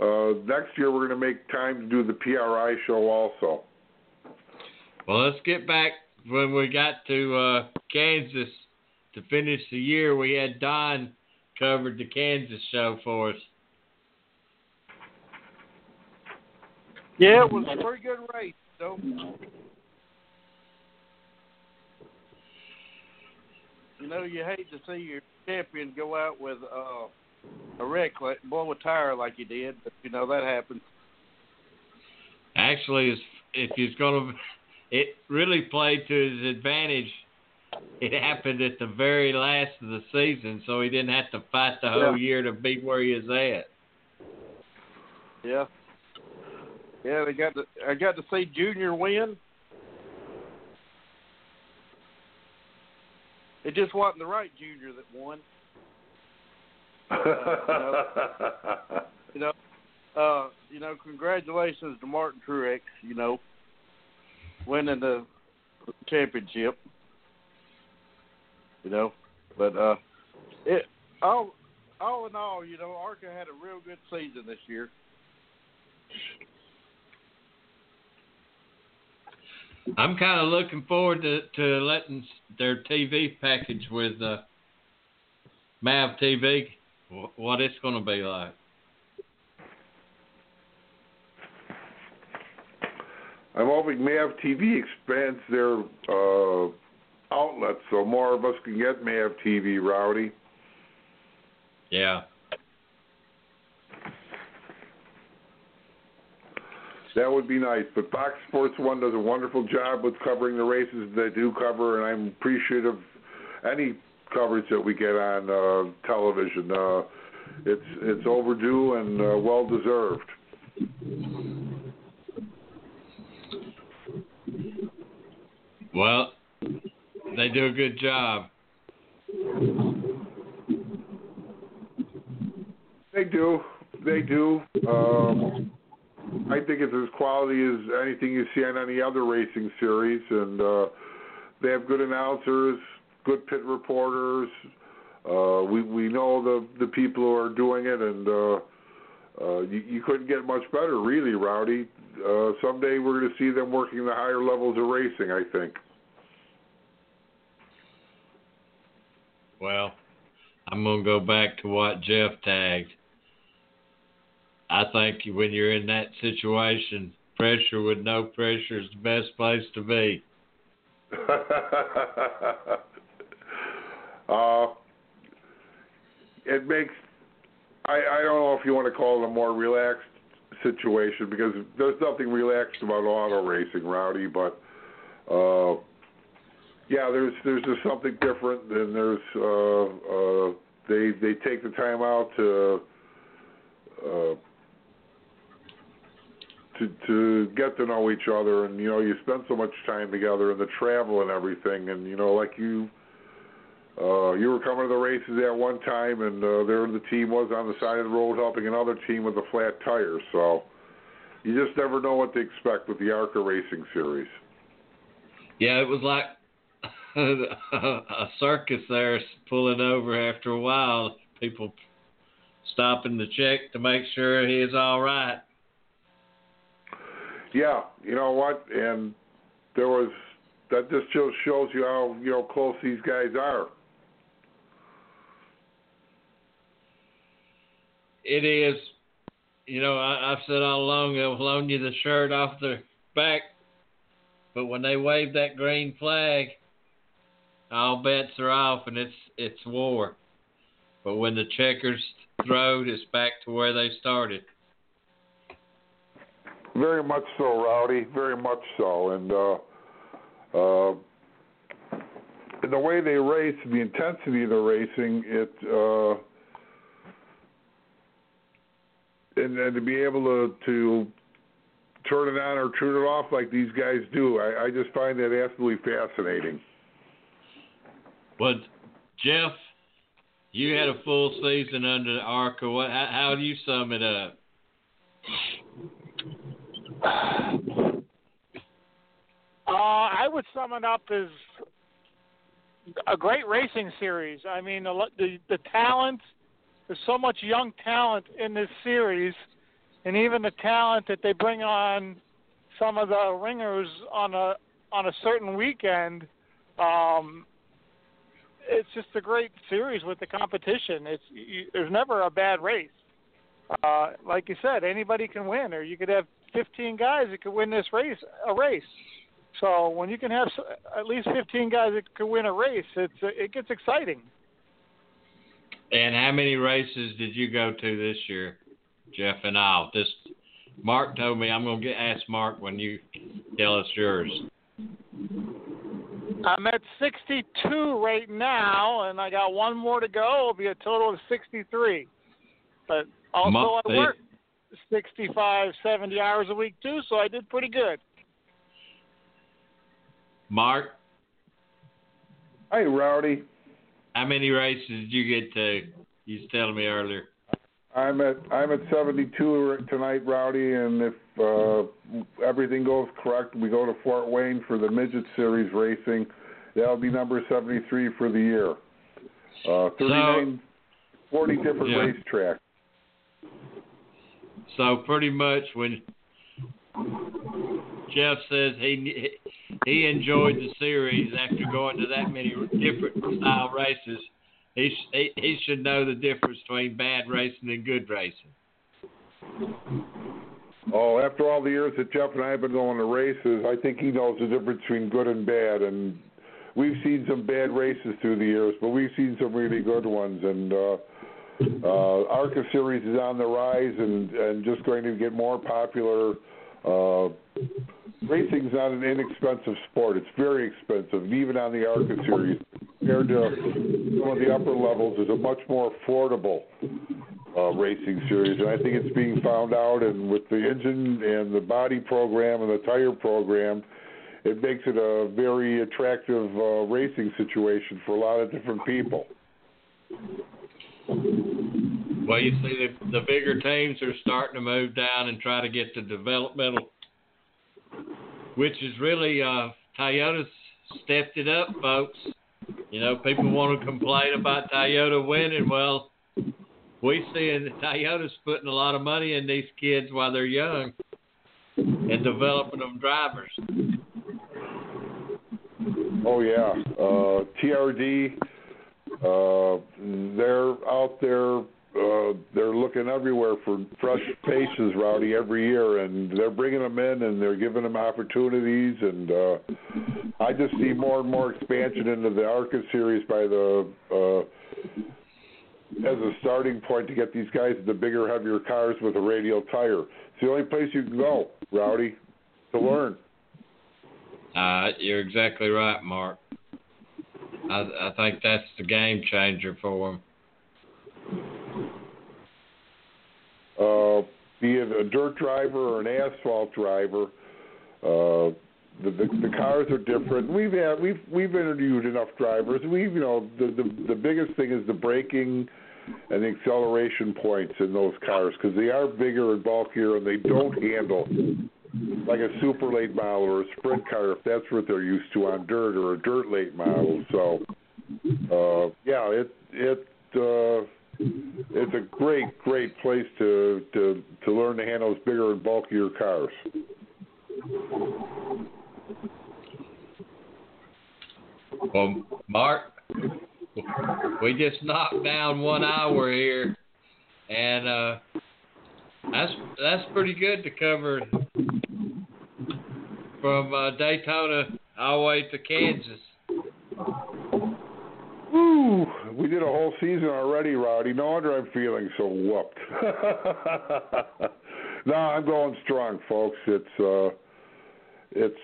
uh, next year we're going to make time to do the PRI show also. Well, let's get back when we got to uh, Kansas to finish the year. We had Don covered the Kansas show for us. Yeah, it was a pretty good race. So you know, you hate to see your champion go out with uh, a wreck, like blow a tire like he did, but you know that happens. Actually, if he's going to, it really played to his advantage. It happened at the very last of the season, so he didn't have to fight the whole yeah. year to be where he is at. Yeah. Yeah, they got to. I got to see Junior win. It just wasn't the right junior that won. Uh, you know, you know, uh, you know, congratulations to Martin Truex. You know, winning the championship. You know, but uh, it all all in all, you know, Arca had a real good season this year. I'm kind of looking forward to, to letting their TV package with uh, Mav TV, what it's going to be like. I'm hoping Mav TV expands their uh, outlets so more of us can get Mav TV, Rowdy. Yeah. That would be nice. But Fox Sports One does a wonderful job with covering the races they do cover, and I'm appreciative of any coverage that we get on uh, television. Uh, it's it's overdue and uh, well deserved. Well, they do a good job. They do. They do. Um, I think it's as quality as anything you see on any other racing series, and uh, they have good announcers, good pit reporters. Uh, we we know the the people who are doing it, and uh, uh, you, you couldn't get much better, really, Rowdy. Uh, someday we're going to see them working the higher levels of racing. I think. Well, I'm to go back to what Jeff tagged. I think when you're in that situation, pressure with no pressure is the best place to be. uh, it makes I, I don't know if you want to call it a more relaxed situation because there's nothing relaxed about auto racing, Rowdy, but uh, yeah, there's there's just something different, and there's uh, uh, they they take the time out to uh, to to get to know each other, and you know you spend so much time together, and the travel and everything, and you know like you. Uh, you were coming to the races at one time, and uh, there the team was on the side of the road helping another team with a flat tire. So you just never know what to expect with the ARCA Racing Series. Yeah, it was like a circus there pulling over after a while. People stopping to check to make sure he's all right. Yeah, you know what? And there was that just shows you how you know close these guys are. It is. You know, I, I've said all along they'll loan you the shirt off their back, but when they wave that green flag, all bets are off and it's it's war. But when the checkers throw, it's back to where they started. Very much so, Rowdy. Very much so, and uh, uh, the way they race, the intensity of the racing, it. Uh, and, and to be able to to turn it on or turn it off like these guys do, I, I just find that absolutely fascinating. But Jeff, you had a full season under ARCA. What? How, how do you sum it up? Uh, I would sum it up as a great racing series. I mean, the the, the talent. There's so much young talent in this series, and even the talent that they bring on some of the ringers on a on a certain weekend. Um, it's just a great series with the competition. It's you, there's never a bad race. Uh, like you said, anybody can win, or you could have 15 guys that could win this race a race. So when you can have at least 15 guys that could win a race, it's it gets exciting. And how many races did you go to this year, Jeff and Al? Just Mark told me I'm gonna get ask Mark when you tell us yours. I'm at 62 right now, and I got one more to go. It'll be a total of 63. But also, I work 65, 70 hours a week too, so I did pretty good. Mark? Hey, Rowdy. How many races did you get to? You was telling me earlier. I'm at I'm at 72 tonight, Rowdy, and if uh, everything goes correct, we go to Fort Wayne for the midget series racing. That'll be number 73 for the year. Uh, 39, so, 40 different yeah. racetracks. So pretty much when Jeff says he he enjoyed the series after going to that many different style races, he, he he should know the difference between bad racing and good racing. Oh, after all the years that Jeff and I have been going to races, I think he knows the difference between good and bad. And we've seen some bad races through the years, but we've seen some really good ones. And uh, uh, ARCA series is on the rise and and just going to get more popular. Uh, racing's not an inexpensive sport. It's very expensive, even on the ARCA series, compared to some of the upper levels, is a much more affordable uh, racing series. And I think it's being found out, and with the engine and the body program and the tire program, it makes it a very attractive uh, racing situation for a lot of different people. Well, you see, the, the bigger teams are starting to move down and try to get to developmental, which is really uh, Toyota's stepped it up, folks. You know, people want to complain about Toyota winning. Well, we see that Toyota's putting a lot of money in these kids while they're young and developing them drivers. Oh yeah, uh, TRD. Uh, they're out there. Uh, they're looking everywhere for fresh faces, Rowdy, every year, and they're bringing them in and they're giving them opportunities. And uh, I just see more and more expansion into the ARCA series by the uh, as a starting point to get these guys the bigger, heavier cars with a radial tire. It's the only place you can go, Rowdy, to learn. Uh, you're exactly right, Mark. I, I think that's the game changer for them. Be it a dirt driver or an asphalt driver. Uh, the, the the cars are different. We've had we've we've interviewed enough drivers. We've you know the the the biggest thing is the braking and the acceleration points in those cars because they are bigger and bulkier and they don't handle like a super late model or a sprint car if that's what they're used to on dirt or a dirt late model. So uh, yeah, it it uh, it's a great great place to to to learn to handle those bigger and bulkier cars. Well, Mark, we just knocked down one hour here, and uh, that's that's pretty good to cover from uh, Daytona all the way to Kansas. Woo! We did a whole season already, Rowdy. No wonder I'm feeling so whooped. no, I'm going strong, folks. It's uh, it's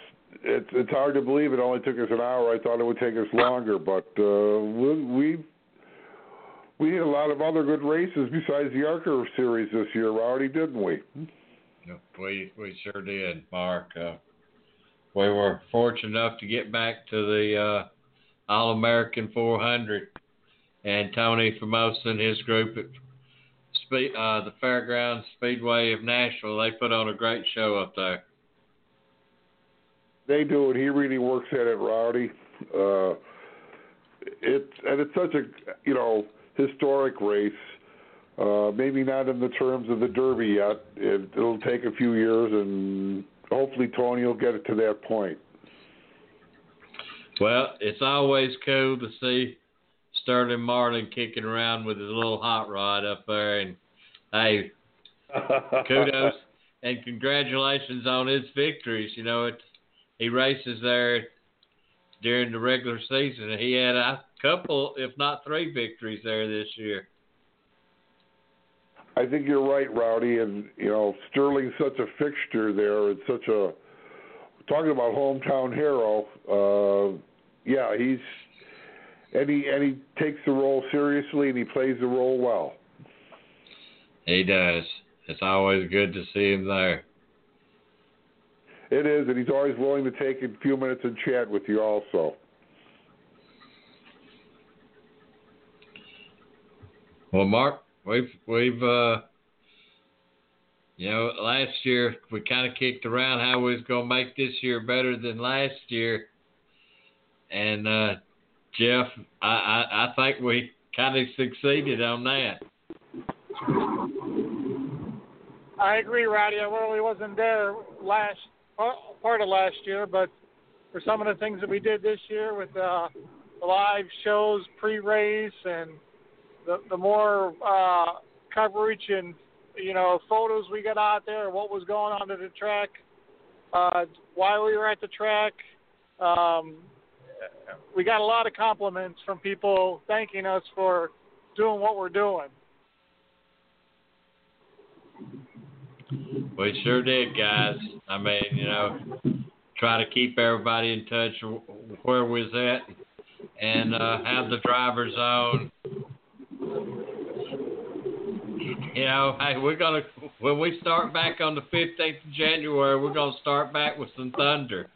it's it's hard to believe it only took us an hour. I thought it would take us longer, but uh, we we we had a lot of other good races besides the ARCA series this year, Rowdy, didn't we? Yep, we we sure did, Mark. Uh, we were fortunate enough to get back to the uh, All American 400, and Tony Formosa and his group at Speed, uh, the Fairgrounds Speedway of Nashville, they put on a great show up there. They do it. He really works at it, Rowdy. Uh, it's and it's such a you know historic race. Uh, maybe not in the terms of the Derby yet. It, it'll take a few years, and hopefully Tony will get it to that point. Well, it's always cool to see Sterling Marlin kicking around with his little hot rod up there, and hey, kudos and congratulations on his victories. You know, it he races there during the regular season, and he had a couple, if not three, victories there this year. I think you're right, Rowdy, and you know Sterling's such a fixture there. It's such a talking about hometown hero. Uh, yeah, he's and he and he takes the role seriously and he plays the role well. He does. It's always good to see him there. It is, and he's always willing to take a few minutes and chat with you also. Well, Mark, we've we've uh, you know last year we kind of kicked around how we was gonna make this year better than last year, and uh, Jeff, I, I I think we kind of succeeded on that. I agree, Rowdy. I really wasn't there last part of last year, but for some of the things that we did this year with uh, the live shows pre-race and the the more uh, coverage and you know photos we got out there, what was going on at the track, uh, why we were at the track. Um, we got a lot of compliments from people thanking us for doing what we're doing. We sure did, guys. I mean, you know, try to keep everybody in touch where we was at and uh, have the drivers on. You know, hey, we're gonna when we start back on the fifteenth of January, we're gonna start back with some thunder.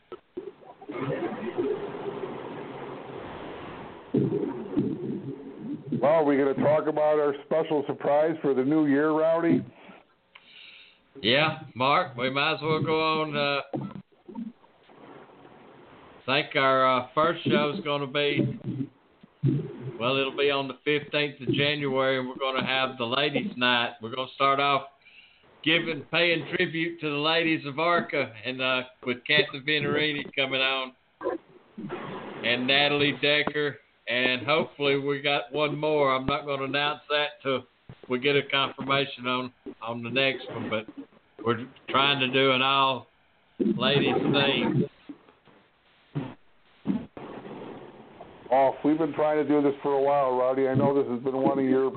Well, are we going to talk about our special surprise for the new year, Rowdy? Yeah, Mark, we might as well go on. Uh, I think our uh, first show is going to be, well, it'll be on the 15th of January, and we're going to have the ladies' night. We're going to start off giving, paying tribute to the ladies of ARCA, and uh, with Kathy Venturini coming on, and Natalie Decker, and hopefully we got one more. I'm not going to announce that till we get a confirmation on on the next one, but we're trying to do an all ladies theme. Oh, we've been trying to do this for a while, Rowdy. I know this has been one of your,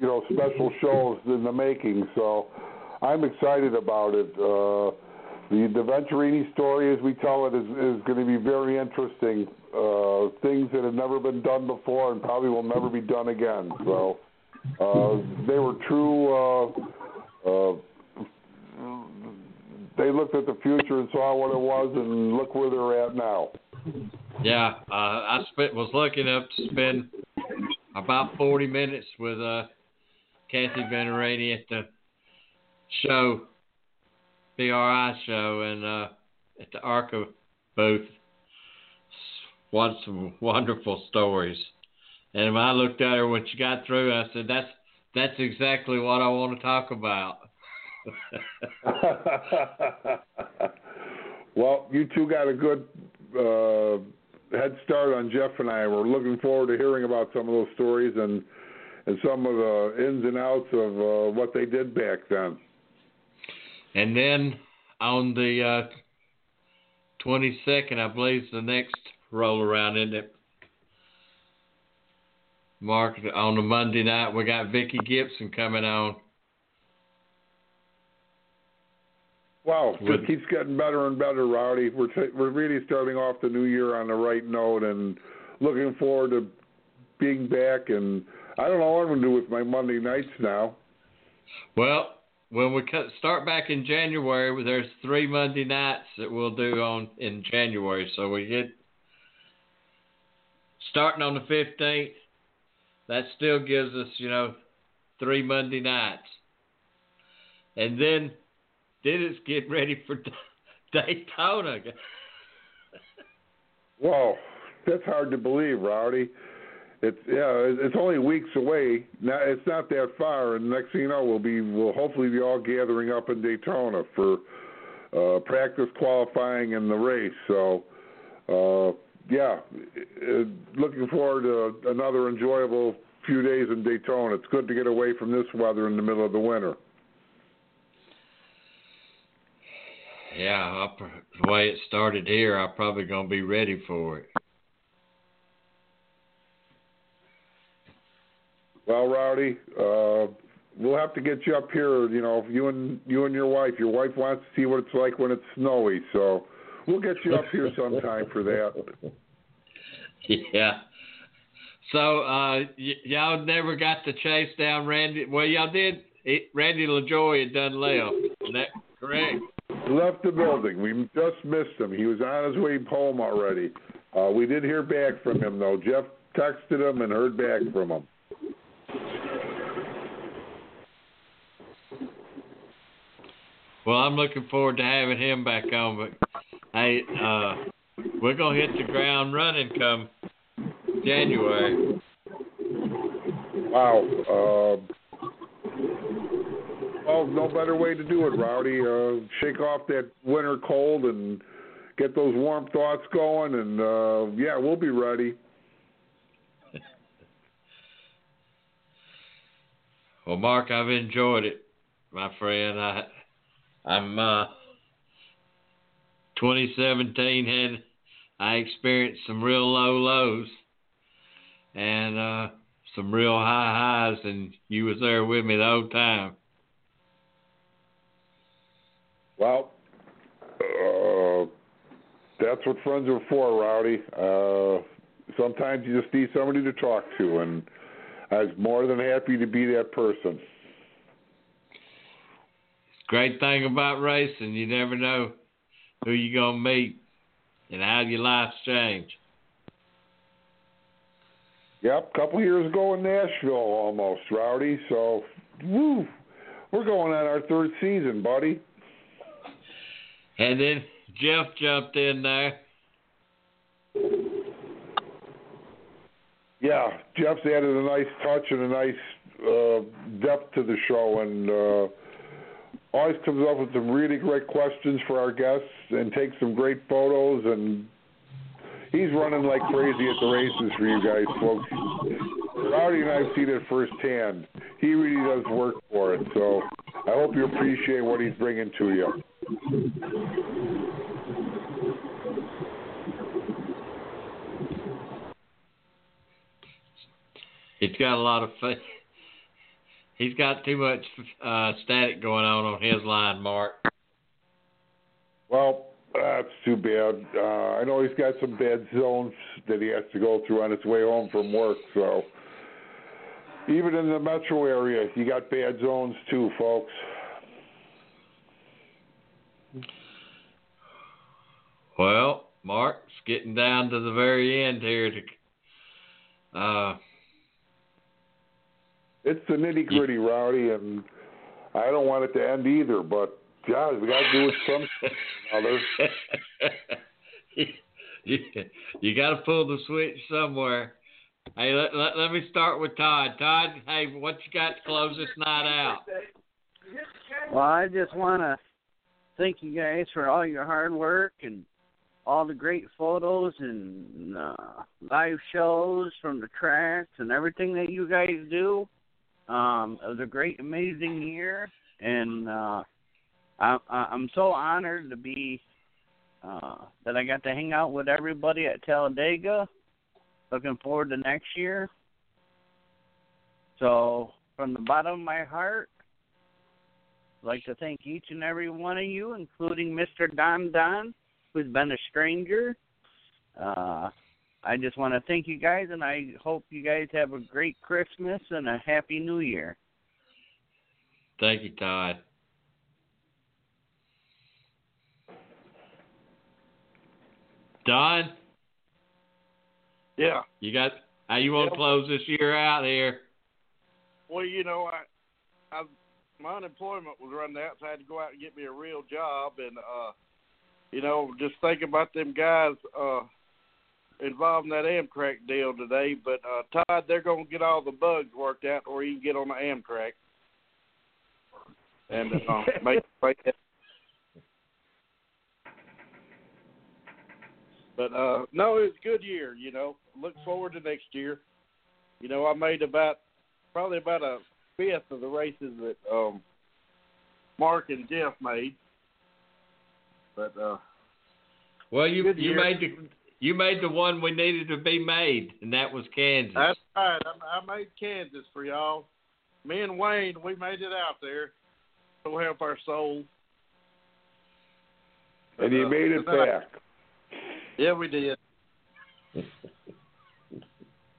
you know, special shows in the making. So, I'm excited about it. Uh, the the Venturini story, as we tell it, is is going to be very interesting. Uh, things that have never been done before and probably will never be done again. So, uh, they were true uh, uh, they looked at the future and saw what it was, and look where they're at now. Yeah, uh, I spent was lucky enough to spend about 40 minutes with uh, Kathy Venturini at the show, PRI show, and uh, at the ARCA booth. What some wonderful stories. And when I looked at her when she got through, I said, "That's that's exactly what I want to talk about." well, you two got a good uh, head start on Jeff and I. We're looking forward to hearing about some of those stories and and some of the ins and outs of uh, what they did back then. And then on the uh, 22nd, I believe, the next roll around, isn't it? Mark, on the Monday night, we got Vicky Gibson coming on. Wow, it keeps getting better and better, Rowdy. We're t- we're really starting off the new year on the right note, and looking forward to being back. And I don't know what I'm gonna do with my Monday nights now. Well, when we start back in January, there's three Monday nights that we'll do on in January. So we get starting on the 15th. That still gives us, you know, three Monday nights, and then then it's getting ready for Daytona. Whoa, that's hard to believe, Rowdy. It's yeah, it's only weeks away. Now it's not that far, and next thing you know, we'll be we'll hopefully be all gathering up in Daytona for uh, practice qualifying and the race. So, uh, yeah, uh, looking forward to another enjoyable few days in Daytona. It's good to get away from this weather in the middle of the winter. yeah, I'll, the way it started here, I'm probably gonna be ready for it. Well, Rowdy, uh, we'll have to get you up here. You know, you and you and your wife. Your wife wants to see what it's like when it's snowy, so we'll get you up here sometime for that. Yeah. So uh, y- y'all never got to chase down Randy. Well, y'all did. It, Randy LaJoie had done left. Is that correct? left the building. We just missed him. He was on his way home already. Uh, we did hear back from him though. Jeff texted him and heard back from him. Well, I'm looking forward to having him back on. But hey, uh, we're gonna hit the ground running come January. Wow. Uh, well, no better way to do it, Rowdy. Uh, shake off that winter cold and get those warm thoughts going, and uh, yeah, we'll be ready. well, Mark, I've enjoyed it, my friend. I, I'm uh, 2017 had I experienced some real low lows and uh, some real high highs, and you was there with me the whole time. Well, uh, that's what friends are for, Rowdy. Uh, sometimes you just need somebody to talk to, and I was more than happy to be that person. Great thing about racing, you never know who you're going to meet and how your life's change. Yep, a couple years ago in Nashville almost, Rowdy. So, woo, we're going on our third season, buddy. And then Jeff jumped in there. Yeah, Jeff's added a nice touch and a nice uh, depth to the show, and uh, always comes up with some really great questions for our guests, and takes some great photos. And he's running like crazy at the races for you guys, folks. Rowdy and I've seen it firsthand. He really does work for it, so I hope you appreciate what he's bringing to you. He's got a lot of fa- he's got too much uh, static going on on his line, Mark. Well, that's too bad. Uh, I know he's got some bad zones that he has to go through on his way home from work. So even in the metro area, you got bad zones too, folks. Well, Mark's getting down to the very end here. To, uh, it's the nitty gritty, Rowdy, and I don't want it to end either. But guys, we got to do it some other. you, you got to pull the switch somewhere. Hey, let, let, let me start with Todd. Todd, hey, what you got to close this night out? Well, I just want to thank you guys for all your hard work and all the great photos and uh, live shows from the tracks and everything that you guys do. Um, it was a great, amazing year, and uh, I, I'm so honored to be uh, that I got to hang out with everybody at Talladega. Looking forward to next year. So, from the bottom of my heart, I'd like to thank each and every one of you, including Mr. Don Don, who's been a stranger. Uh, I just want to thank you guys, and I hope you guys have a great Christmas and a happy New Year. Thank you, Todd. Don? Yeah. You got how you want to close this year out here? Well, you know, I, I my unemployment was running out, so I had to go out and get me a real job, and uh, you know, just think about them guys uh involved in that Amtrak deal today. But uh, Todd, they're going to get all the bugs worked out, or you can get on the Amtrak and uh, make, make it. But uh, no, it was a good year. You know, look forward to next year. You know, I made about probably about a fifth of the races that um, Mark and Jeff made. But uh, well, you you year. made the you made the one we needed to be made, and that was Kansas. That's right. I, I made Kansas for y'all. Me and Wayne, we made it out there. So help our soul. And you Uh, made it but then I- back. Yeah, we did.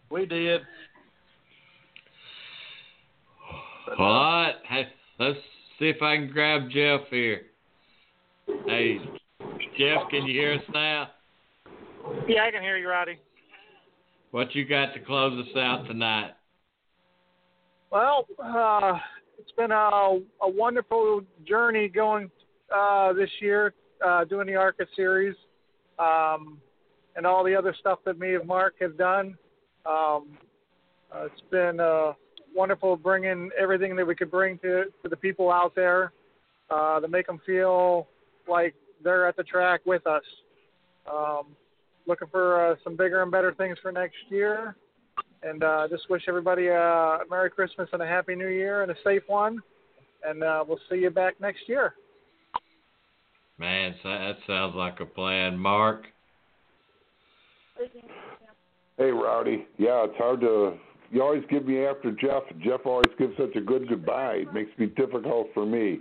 we did. All right, hey, let's see if I can grab Jeff here. Hey, Jeff, can you hear us now? Yeah, I can hear you, Rowdy. What you got to close us out tonight? Well, uh, it's been a, a wonderful journey going uh, this year, uh, doing the ARCA series, um, and all the other stuff that me and Mark have done. Um, uh, it's been uh, wonderful bringing everything that we could bring to, to the people out there uh, to make them feel like they're at the track with us. Um, looking for uh, some bigger and better things for next year. And uh, just wish everybody a Merry Christmas and a Happy New Year and a safe one. And uh, we'll see you back next year. Man, so- that sounds like a plan. Mark? Hey, Rowdy. Yeah, it's hard to. You always give me after Jeff. Jeff always gives such a good goodbye. It makes me difficult for me.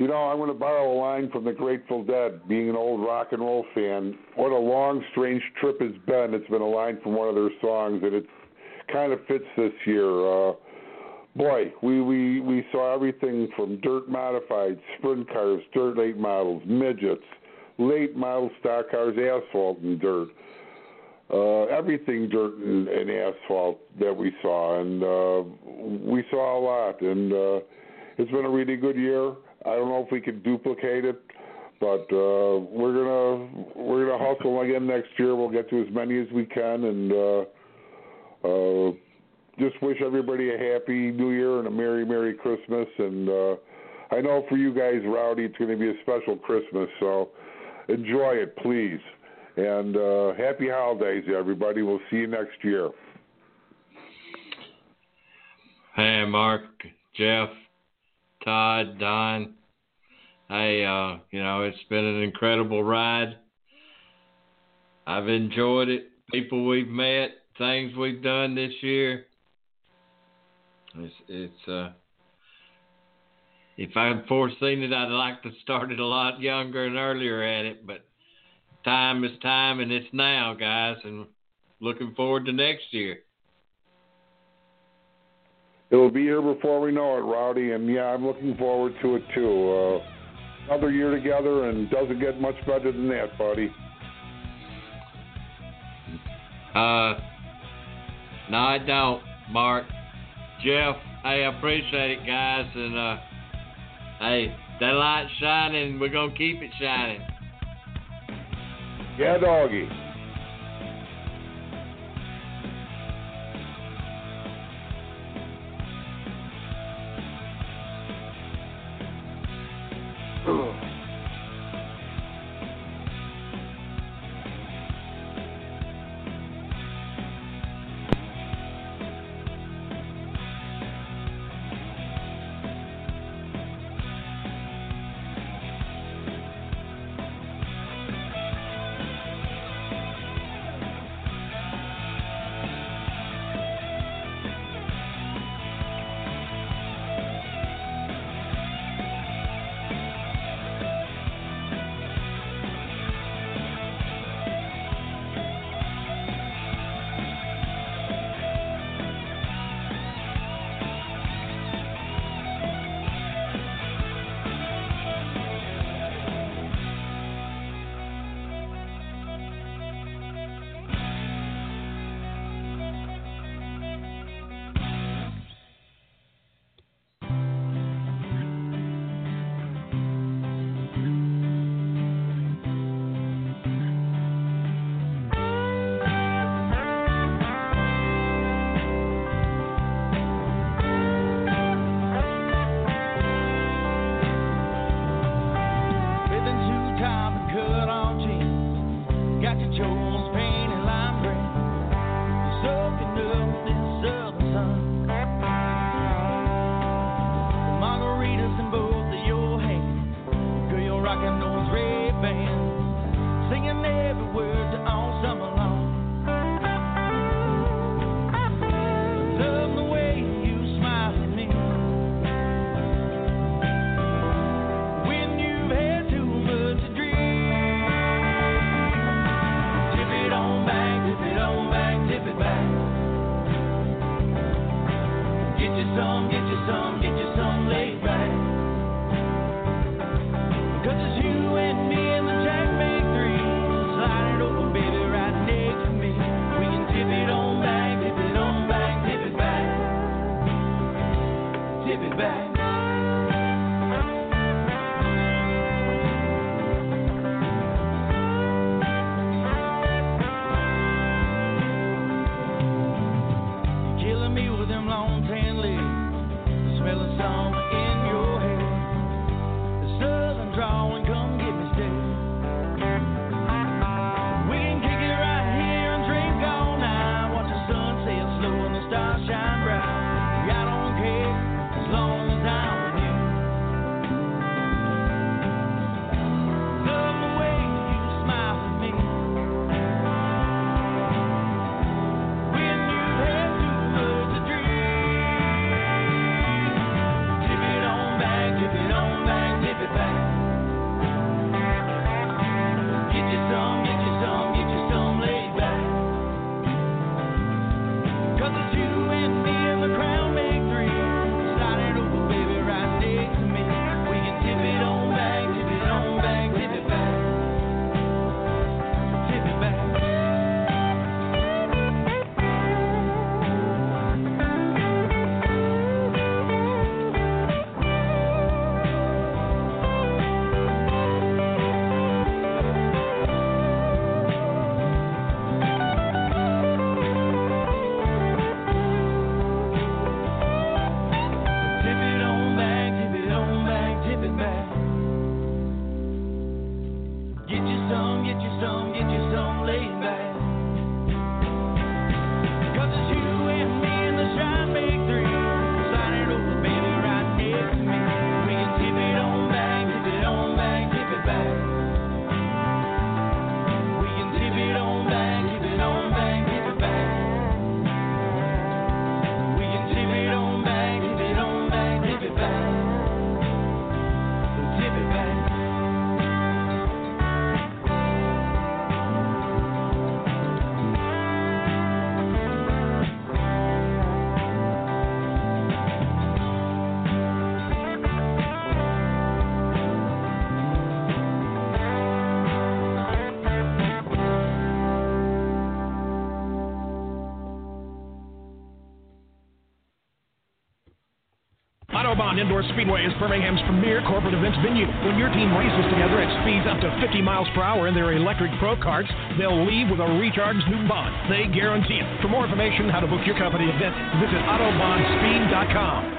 You know, I'm going to borrow a line from the Grateful Dead. Being an old rock and roll fan, what a long, strange trip it's been. It's been a line from one of their songs, and it kind of fits this year. Uh, boy, we we we saw everything from dirt modified, sprint cars, dirt late models, midgets, late model stock cars, asphalt and dirt uh, everything dirt and, and asphalt that we saw, and uh, we saw a lot. And uh, it's been a really good year. I don't know if we can duplicate it, but uh, we're gonna we're gonna hustle again next year. We'll get to as many as we can, and uh, uh, just wish everybody a happy New Year and a merry Merry Christmas. And uh, I know for you guys, Rowdy, it's to be a special Christmas. So enjoy it, please. And uh, happy holidays, everybody. We'll see you next year. Hey, Mark, Jeff, Todd, Don. Hey, uh, you know, it's been an incredible ride. I've enjoyed it. People we've met, things we've done this year. It's, it's uh, if I'd foreseen it, I'd like to start it a lot younger and earlier at it, but time is time and it's now, guys, and looking forward to next year it will be here before we know it, Rowdy. And yeah, I'm looking forward to it too. Uh, another year together, and doesn't get much better than that, buddy. Uh, no, I don't, Mark. Jeff, I appreciate it, guys, and uh, hey, that light's shining. We're gonna keep it shining. Yeah, doggy. Ooh. Autobahn Indoor Speedway is Birmingham's premier corporate events venue. When your team races together at speeds up to 50 miles per hour in their electric pro carts, they'll leave with a recharged new bond. They guarantee it. For more information how to book your company event, visit AutobahnSpeed.com.